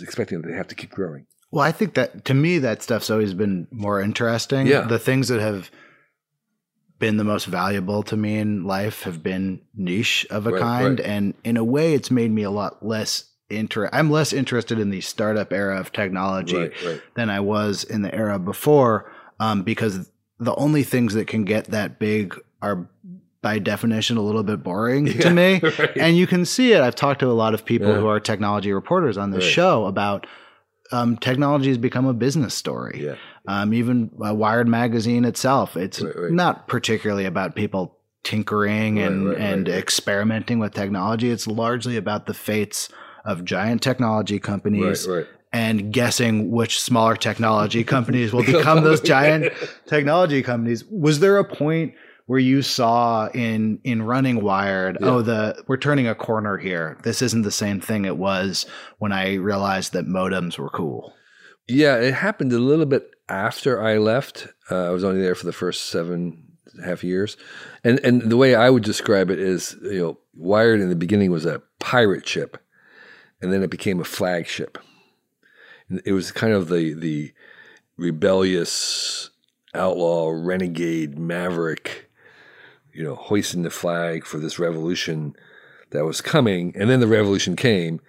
expecting that they have to keep growing. Well, I think that to me that stuff's always been more interesting. Yeah. The things that have been the most valuable to me in life have been niche of a Right, kind right. and in a way it's made me a lot less inter I'm less interested in the startup era of technology Right, than I was in the era before um, because the only things that can get that big are by definition a little bit boring Yeah, to me. And you can see it. I've talked to a lot of people Yeah. who are technology reporters on this show about um, technology has become a business story. Yeah. Um, even uh, Wired magazine itself, it's Right, right. not particularly about people tinkering and right, and experimenting with technology. It's largely about the fates of giant technology companies and guessing which smaller technology companies will become those giant technology companies. Was there a point where you saw in in running Wired, Yeah. oh the we're turning a corner here. This isn't the same thing it was when I realized that modems were cool. Yeah, it happened a little bit after I left. Uh, I was only there for the first seven half years, and and the way I would describe it is, you know, Wired in the beginning was a pirate ship, and then it became a flagship. It was kind of the the rebellious outlaw, renegade, maverick, you know, hoisting the flag for this revolution that was coming, and then the revolution came,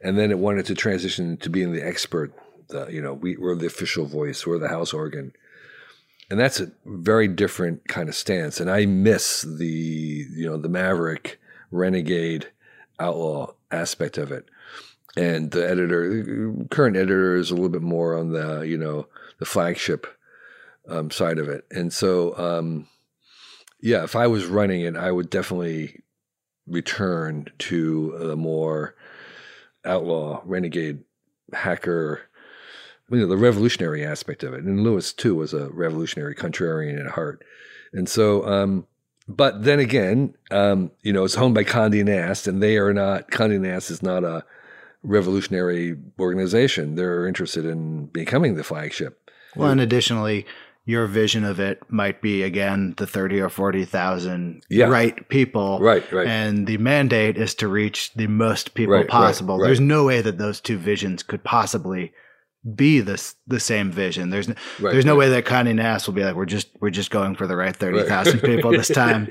and then it wanted to transition to being the expert. The, you know, we, we're the official voice, we're the house organ, and that's a very different kind of stance. And I miss the you know the maverick, renegade, outlaw aspect of it. And the editor, current editor, is a little bit more on the you know the flagship um, side of it. And so, um, yeah, if I was running it, I would definitely return to the more outlaw, renegade, hacker, you know, the revolutionary aspect of it. And Louis too was a revolutionary contrarian at heart. And so, um, but then again, um, you know, it's owned by Condé Nast, and they are not. Condé Nast is not a revolutionary organization. They're interested in becoming the flagship. Well, and additionally, your vision of it might be again the thirty or forty thousand Yeah. right people, Right, right. And the mandate is to reach the most people Right, right, possible. right. There's no way that those two visions could possibly be this the same vision. There's no, Right, there's no right. way that Condé Nast will be like we're just we're just going for the right thirty thousand people this time.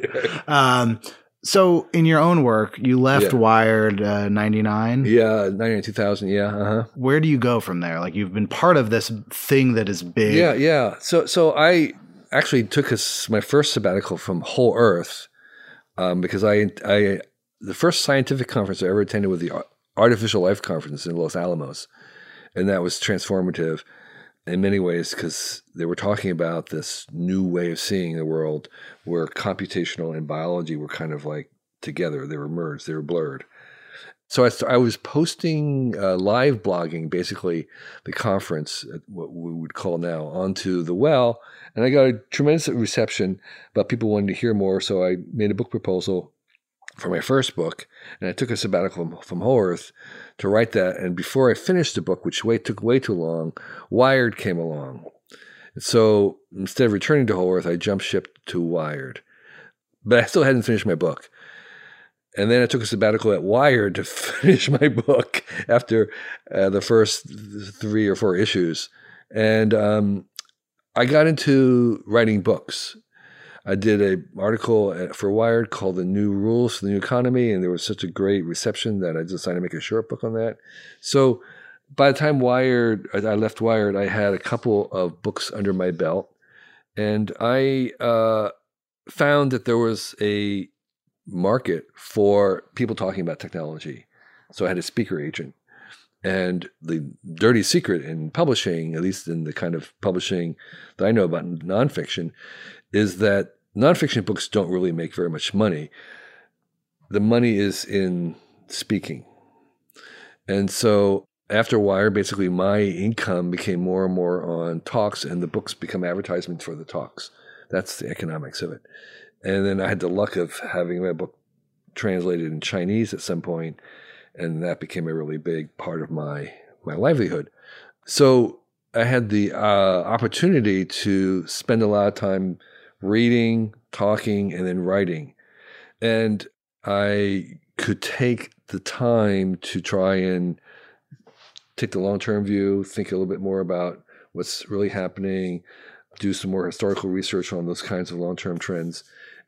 Um, so in your own work, you left Yeah. Wired uh, ninety nine. Yeah, ninety two thousand. Yeah, uh huh. Where do you go from there? Like you've been part of this thing that is big. Yeah, yeah. So, so I actually took a my first sabbatical from Whole Earth um, because I, I, the first scientific conference I ever attended was the Artificial Life Conference in Los Alamos, and that was transformative in many ways because they were talking about this new way of seeing the world where computational and biology were kind of like together. They were merged. They were blurred. So I, I was posting uh, live blogging, basically the conference, what we would call now, onto the well, and I got a tremendous reception. But people wanted to hear more, so I made a book proposal for my first book, and I took a sabbatical from, from Whole Earth to write that. And before I finished the book, which way, took way too long, Wired came along. And So instead of returning to Whole Earth, I jumped ship to Wired, but I still hadn't finished my book. And then I took a sabbatical at Wired to finish my book after uh, the first three or four issues. And um, I got into writing books. I did an article for Wired called The New Rules for the New Economy, and there was such a great reception that I decided to make a short book on that. So by the time Wired, I left Wired, I had a couple of books under my belt. And I uh, found that there was a market for people talking about technology. So I had a speaker agent. And the dirty secret in publishing, at least in the kind of publishing that I know about nonfiction, is that nonfiction books don't really make very much money. The money is in speaking. And so after Wire, basically my income became more and more on talks, and the books become advertisements for the talks. That's the economics of it. And then I had the luck of having my book translated in Chinese at some point, and that became a really big part of my my livelihood. So I had the uh, opportunity to spend a lot of time reading, talking, and then writing, and I could take the time to try and take the long term view, think a little bit more about what's really happening, do some more historical research on those kinds of long term trends.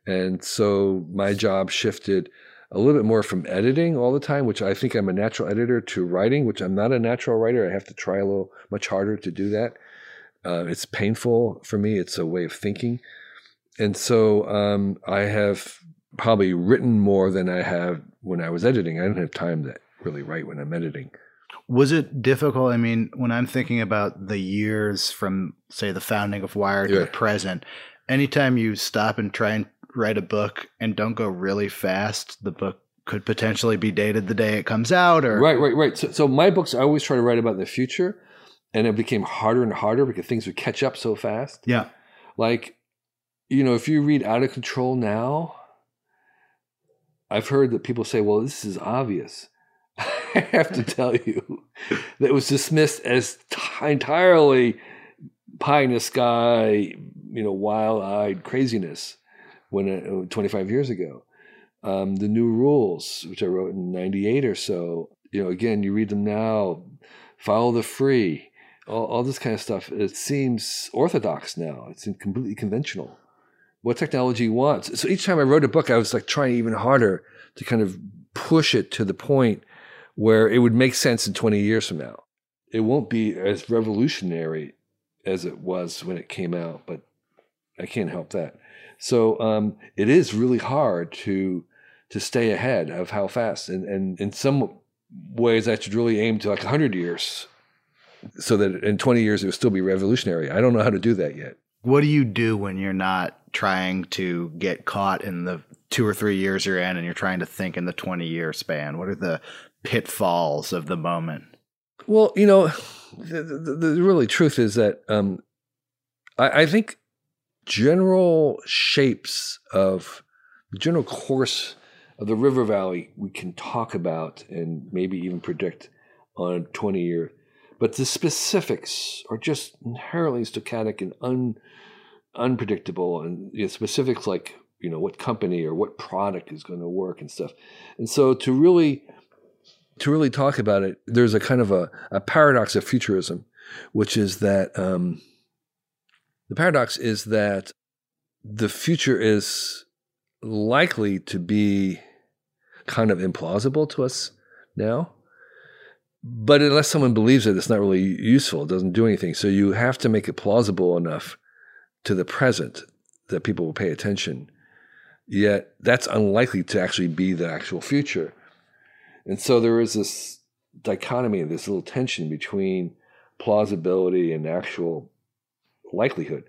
And so my job shifted. a little bit more from editing all the time, which I think I'm a natural editor, to writing, which I'm not a natural writer. I have to try a little much harder to do that. Uh, it's painful for me. It's a way of thinking, and so um, I have probably written more than I have when I was editing. I don't have time to really write when I'm editing. Was it difficult? I mean, when I'm thinking about the years from, say, the founding of Wired to the present, anytime you stop and try and write a book and don't go really fast, the book could potentially be dated the day it comes out. Or Right, right, right. So, so my books, I always try to write about the future, and it became harder and harder because things would catch up so fast. yeah, Like, you know, if you read Out of Control now, I've heard that people say, well, this is obvious. I have to tell you that was dismissed as t- entirely pie in the sky, you know, wild eyed craziness when uh, 25 years ago. Um, the new rules, which I wrote in 98 or so, you know, again, you read them now, follow the free, all, all this kind of stuff. It seems orthodox now. It's completely conventional. What technology wants. So each time I wrote a book, I was like trying even harder to kind of push it to the point where it would make sense in 20 years from now. It won't be as revolutionary as it was when it came out, but I can't help that. So um, it is really hard to to stay ahead of how fast, and and in some ways I should really aim to like 100 years, so that in 20 years it would still be revolutionary. I don't know how to do that yet. what do you do when you're not trying to get caught in the two or three years you're in and you're trying to think in the 20 year span? What are the pitfalls of the moment? Well, you know, the, the, the really truth is that um, I, I think general shapes of the general course of the river valley we can talk about and maybe even predict on a 20 year but the specifics are just inherently stochastic and un, unpredictable and you know, specifics like you know what company or what product is going to work and stuff and so to really to really talk about it, there's a kind of a, a paradox of futurism, which is that um, the paradox is that the future is likely to be kind of implausible to us now. But unless someone believes it, it's not really useful. It doesn't do anything. So you have to make it plausible enough to the present that people will pay attention. Yet that's unlikely to actually be the actual future. And so there is this dichotomy, this little tension between plausibility and actual likelihood.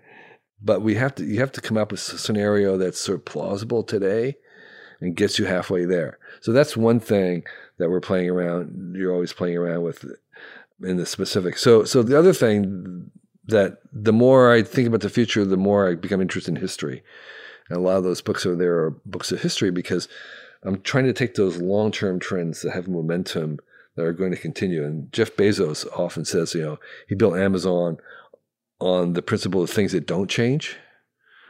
But we have to you have to come up with a scenario that's sort of plausible today and gets you halfway there. So that's one thing that we're playing around. You're always playing around with in the specific. So so the other thing that the more I think about the future, the more I become interested in history. And a lot of those books are there are books of history because I'm trying to take those long term trends that have momentum that are going to continue. And Jeff Bezos often says, you know, he built Amazon on the principle of things that don't change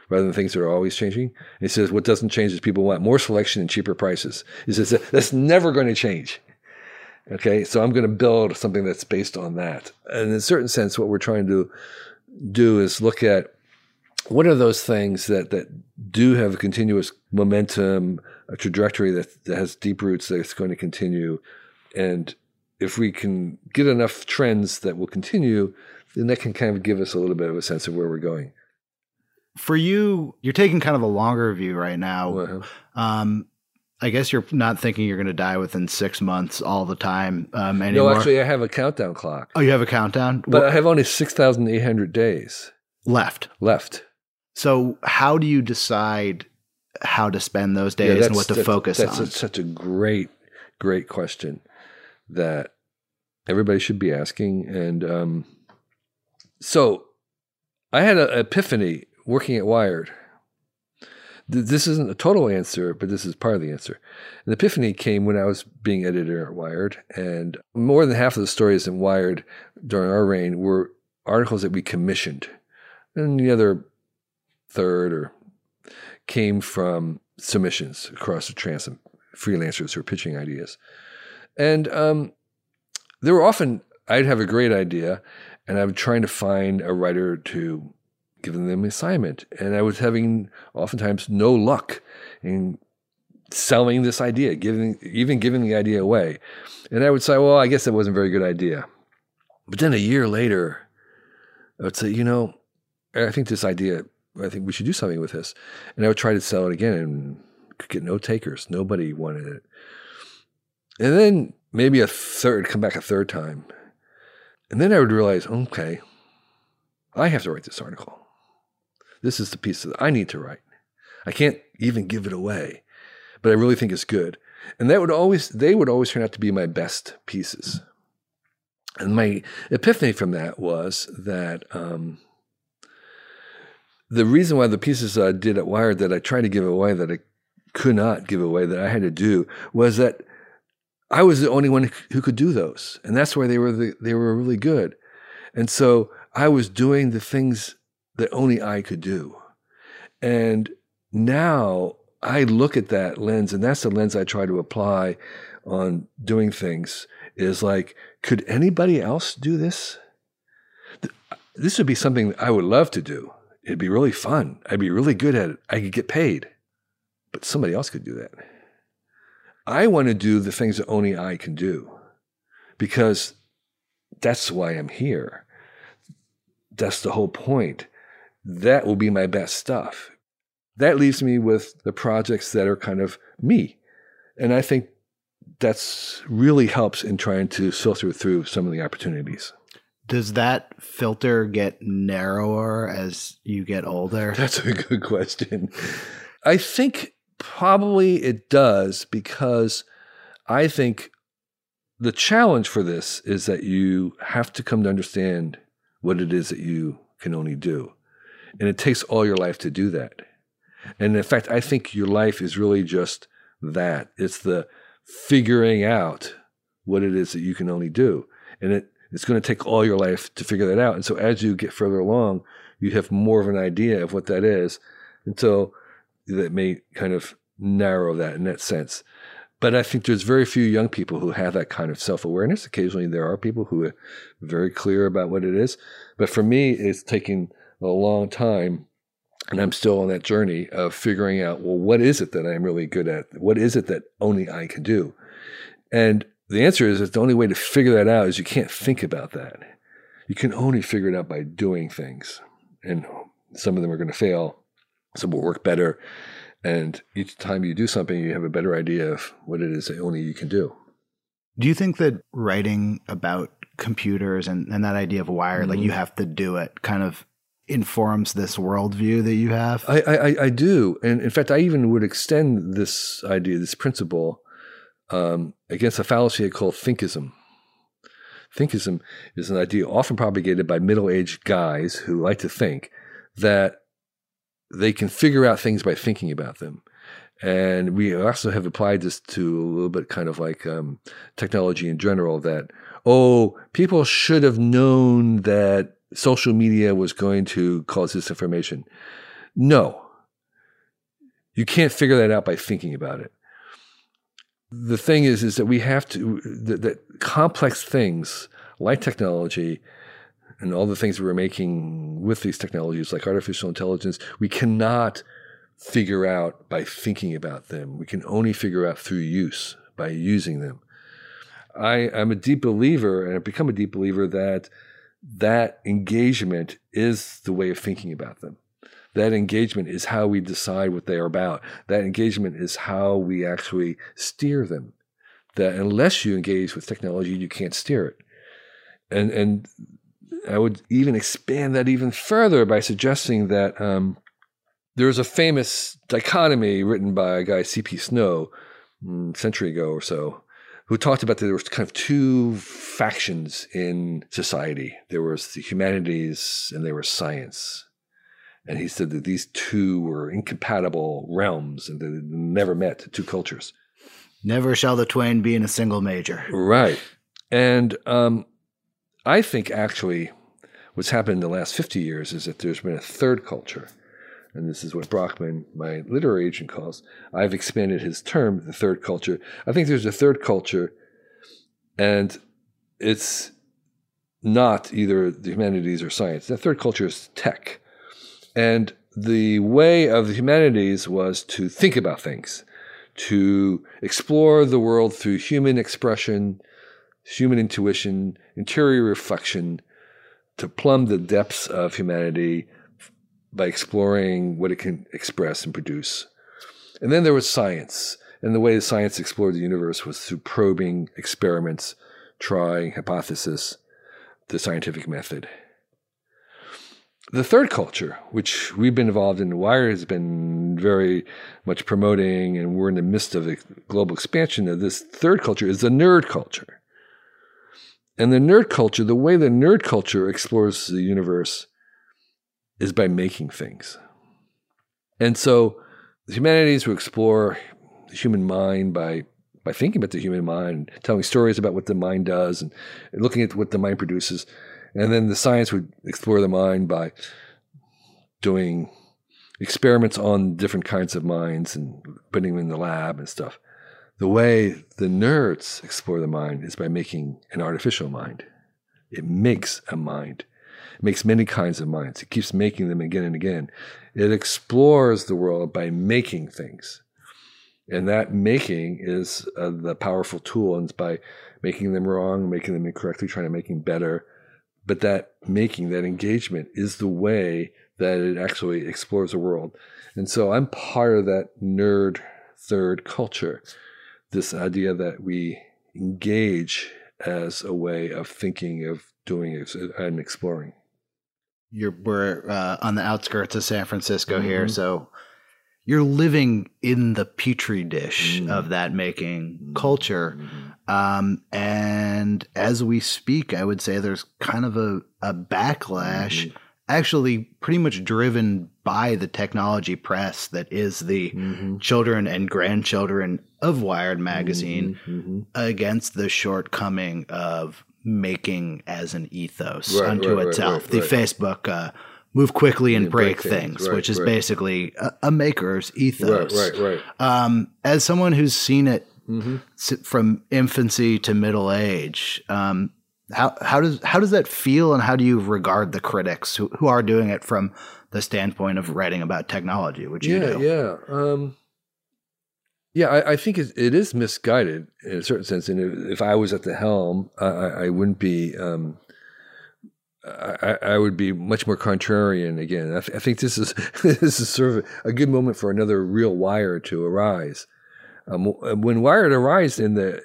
rather than things that are always changing. And he says, what doesn't change is people want more selection and cheaper prices. He says, that's never going to change. Okay, so I'm going to build something that's based on that. And in a certain sense, what we're trying to do is look at what are those things that, that do have a continuous momentum, a trajectory that, that has deep roots that's going to continue. And if we can get enough trends that will continue, then that can kind of give us a little bit of a sense of where we're going. For you, you're taking kind of a longer view right now. Well, Um, I guess you're not thinking you're going to die within six months all the time um, no, actually, I have a countdown clock, oh, you have a countdown but What- I have only 6,800 days left. left. So, how do you decide how to spend those days and what to that's- focus that's on? That's such a great, great question that everybody should be asking. And um, so I had an epiphany working at Wired. Th- This isn't a total answer, but this is part of the answer. An epiphany came when I was being editor at Wired, and more than half of the stories in Wired during our reign were articles that we commissioned, and the other third or came from submissions across the transom, freelancers who were pitching ideas. And um, there were often, I'd have a great idea, and I'm trying to find a writer to give them an assignment. And I was having oftentimes no luck in selling this idea, giving even giving the idea away. And I would say, well, I guess that wasn't a very good idea. But then a year later, I would say, you know, I think this idea, I think we should do something with this. And I would try to sell it again and could get no takers. Nobody wanted it. And then maybe a third, come back a third time. And then I would realize, okay, I have to write this article. This is the piece that I need to write. I can't even give it away, but I really think it's good. And that would always, they would always turn out to be my best pieces. And my epiphany from that was that um, the reason why the pieces I did at Wired that I tried to give away that I could not give away that I had to do was that I was the only one who could do those, and that's why they were the, they were really good. And so I was doing the things that only I could do, and now I look at that lens, and that's the lens I try to apply on doing things. Is like, could anybody else do this? This would be something I would love to do. It'd be really fun. I'd be really good at it. I could get paid, but somebody else could do that. I want to do the things that only I can do because that's why I'm here. That's the whole point. That will be my best stuff. That leaves me with the projects that are kind of me. And I think that's really helps in trying to filter through some of the opportunities. Does that filter get narrower as you get older? That's a good question. I think probably it does because I think the challenge for this is that you have to come to understand what it is that you can only do. And it takes all your life to do that. And in fact, I think your life is really just that it's the figuring out what it is that you can only do. And it it's going to take all your life to figure that out. And so as you get further along, you have more of an idea of what that is. And so that may kind of narrow that in that sense. But I think there's very few young people who have that kind of self awareness. Occasionally, there are people who are very clear about what it is. But for me, it's taking a long time. And I'm still on that journey of figuring out, well, what is it that I'm really good at? What is it that only I can do? And the answer is that the only way to figure that out is you can't think about that. You can only figure it out by doing things. And some of them are going to fail, some will work better. And each time you do something, you have a better idea of what it is that only you can do. Do you think that writing about computers and, and that idea of wire, mm-hmm. like you have to do it, kind of informs this worldview that you have? I, I, I do. And in fact, I even would extend this idea, this principle um, against a fallacy I call thinkism. Thinkism is an idea often propagated by middle aged guys who like to think that they can figure out things by thinking about them. And we also have applied this to a little bit kind of like um, technology in general that, oh, people should have known that social media was going to cause disinformation. No. You can't figure that out by thinking about it the thing is, is that we have to that, that complex things like technology and all the things we're making with these technologies, like artificial intelligence, we cannot figure out by thinking about them. We can only figure out through use by using them. I am a deep believer, and I've become a deep believer that that engagement is the way of thinking about them. That engagement is how we decide what they are about. That engagement is how we actually steer them. That unless you engage with technology, you can't steer it. And and I would even expand that even further by suggesting that um, there is a famous dichotomy written by a guy C.P. Snow, mm, a century ago or so, who talked about that there was kind of two factions in society. There was the humanities and there was science. And he said that these two were incompatible realms and they never met, two cultures. Never shall the twain be in a single major. Right. And um, I think actually what's happened in the last 50 years is that there's been a third culture. And this is what Brockman, my literary agent, calls. I've expanded his term, the third culture. I think there's a third culture, and it's not either the humanities or science. The third culture is tech. And the way of the humanities was to think about things, to explore the world through human expression, human intuition, interior reflection, to plumb the depths of humanity by exploring what it can express and produce. And then there was science. And the way science explored the universe was through probing experiments, trying hypothesis, the scientific method. The third culture, which we've been involved in, Wired has been very much promoting, and we're in the midst of a global expansion of this third culture, is the nerd culture. And the nerd culture, the way the nerd culture explores the universe is by making things. And so the humanities will explore the human mind by by thinking about the human mind, telling stories about what the mind does and, and looking at what the mind produces. And then the science would explore the mind by doing experiments on different kinds of minds and putting them in the lab and stuff. The way the nerds explore the mind is by making an artificial mind. It makes a mind. Makes many kinds of minds. It keeps making them again and again. It explores the world by making things. And that making is uh, the powerful tool, and it's by making them wrong, making them incorrectly, trying to make them better. But that making, that engagement, is the way that it actually explores the world. And so I'm part of that nerd third culture. This idea that we engage as a way of thinking, of doing, and exploring. You're we're uh, on the outskirts of San Francisco here, Mhm. so you're living in the petri dish Mm. of that making culture. Um, and as we speak, I would say there's kind of a, a backlash, Mm-hmm. actually, pretty much driven by the technology press that is the Mm-hmm. children and grandchildren of Wired magazine Mm-hmm. against the shortcoming of making as an ethos Right, unto right, itself. right, the. Facebook uh, move quickly and Yeah, break, break things, things, which is basically a, a maker's ethos. Right, right, right. Um, as someone who's seen it Mm-hmm. from infancy to middle age, um, how how does how does that feel, and how do you regard the critics who, who are doing it from the standpoint of writing about technology, which you yeah, do? yeah, um, yeah. I, I think it, it is misguided in a certain sense. And if, I was at the helm, I, I, wouldn't be. Um, I, I would be much more contrarian again. I, th- I think this is this is sort of a good moment for another real Wired to arise. Um, when Wired arose in the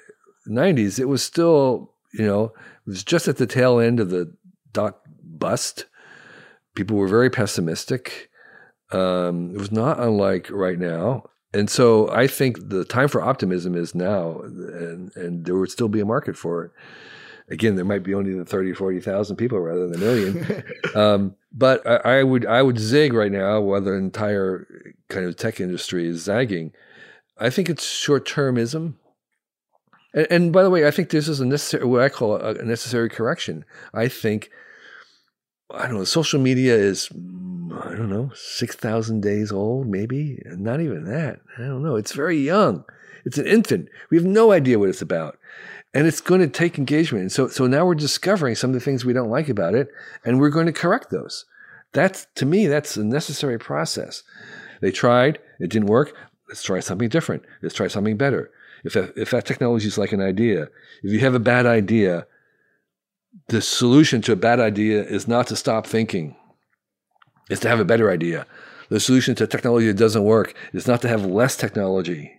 '90s, it was still, you know, it was just at the tail end of the dot bust. People were very pessimistic. Um, it was not unlike right now. And so I think the time for optimism is now, and, and there would still be a market for it. Again, there might be only the 30, 40,000 people rather than a million. um, but I, I would I would zig right now while the entire kind of tech industry is zagging. I think it's short termism. And, and by the way, I think this is a necessary what I call a, a necessary correction. I think I don't know. Social media is I don't know six thousand days old, maybe not even that. I don't know. It's very young. It's an infant. We have no idea what it's about, and it's going to take engagement. And so, so now we're discovering some of the things we don't like about it, and we're going to correct those. That's to me, that's a necessary process. They tried, it didn't work. Let's try something different. Let's try something better. If if that technology is like an idea, if you have a bad idea, the solution to a bad idea is not to stop thinking. It's to have a better idea. The solution to technology that doesn't work is not to have less technology.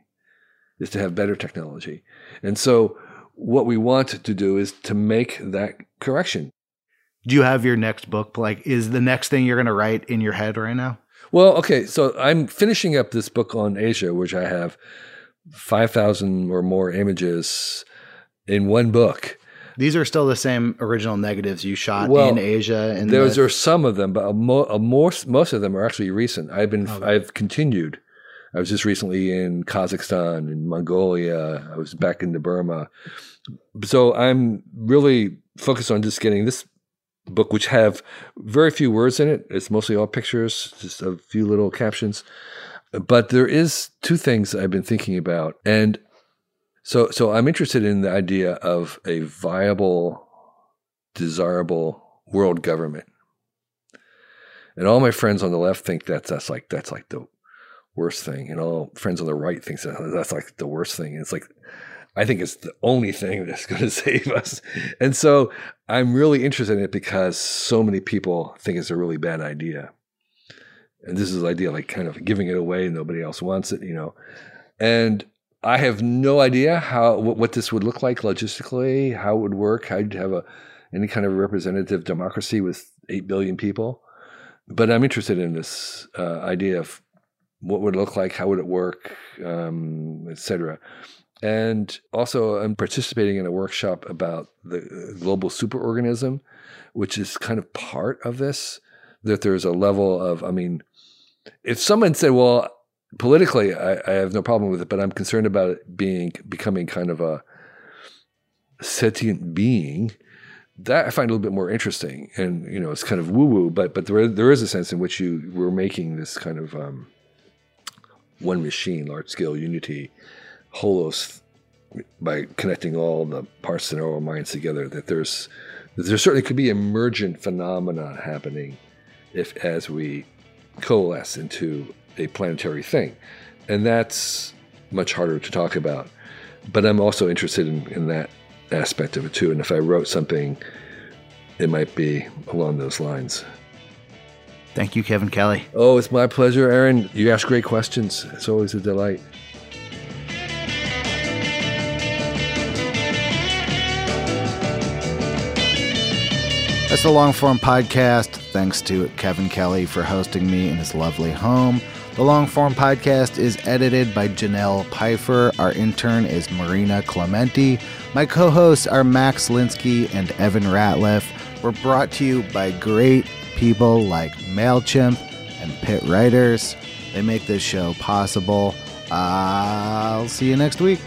Is to have better technology. And so what we want to do is to make that correction. Do you have your next book? Like, is the next thing you're going to write in your head right now? Well, okay, so I'm finishing up this book on Asia, which I have 5,000 or more images in one book. These are still the same original negatives you shot Well, in Asia. And Those the, are some of them, but a mo- a most most of them are actually recent. I've been. I've continued. I was just recently in Kazakhstan and Mongolia. I was back into Burma. So I'm really focused on just getting this book, which have very few words in it. It's mostly all pictures, just a few little captions. But there is two things I've been thinking about, and so so I'm interested in the idea of a viable, desirable world government. And all my friends on the left think that's that's like that's like the worst thing, and all friends on the right thinks that that's like the worst thing. And it's like I think it's the only thing that's going to save us. And so I'm really interested in it because so many people think it's a really bad idea. And this is the idea, like kind of giving it away, nobody else wants it, you know. And I have no idea how what, this would look like logistically, how it would work, you'd have a any kind of representative democracy with eight billion people. But I'm interested in this uh, idea of what would it look like, how would it work, um, etc. And also, I'm participating in a workshop about the global superorganism, which is kind of part of this. That there's a level of, I mean, if someone said, well, politically, I, I have no problem with it, but I'm concerned about it being becoming kind of a sentient being, that I find a little bit more interesting. And you know, it's kind of woo woo, but but there there is a sense in which you were making this kind of um, one machine, large scale unity, holos, by connecting all the parts of our minds together. That there's that there certainly could be emergent phenomena happening if as we coalesce into a planetary thing, and that's much harder to talk about. But I'm also interested in, in that aspect of it too. And if I wrote something, it might be along those lines. Thank you, Kevin Kelly. Oh, it's my pleasure, Aaron. You ask great questions. It's always a delight. That's the long form podcast. Thanks to Kevin Kelly for hosting me in his lovely home. The long form podcast is edited by Janelle Pfeiffer. Our intern is Marina Clementi. My co hosts are Max Linsky and Evan Ratliff. We're brought to you by great people like MailChimp and Pitt Writers. They make this show possible. I'll see you next week.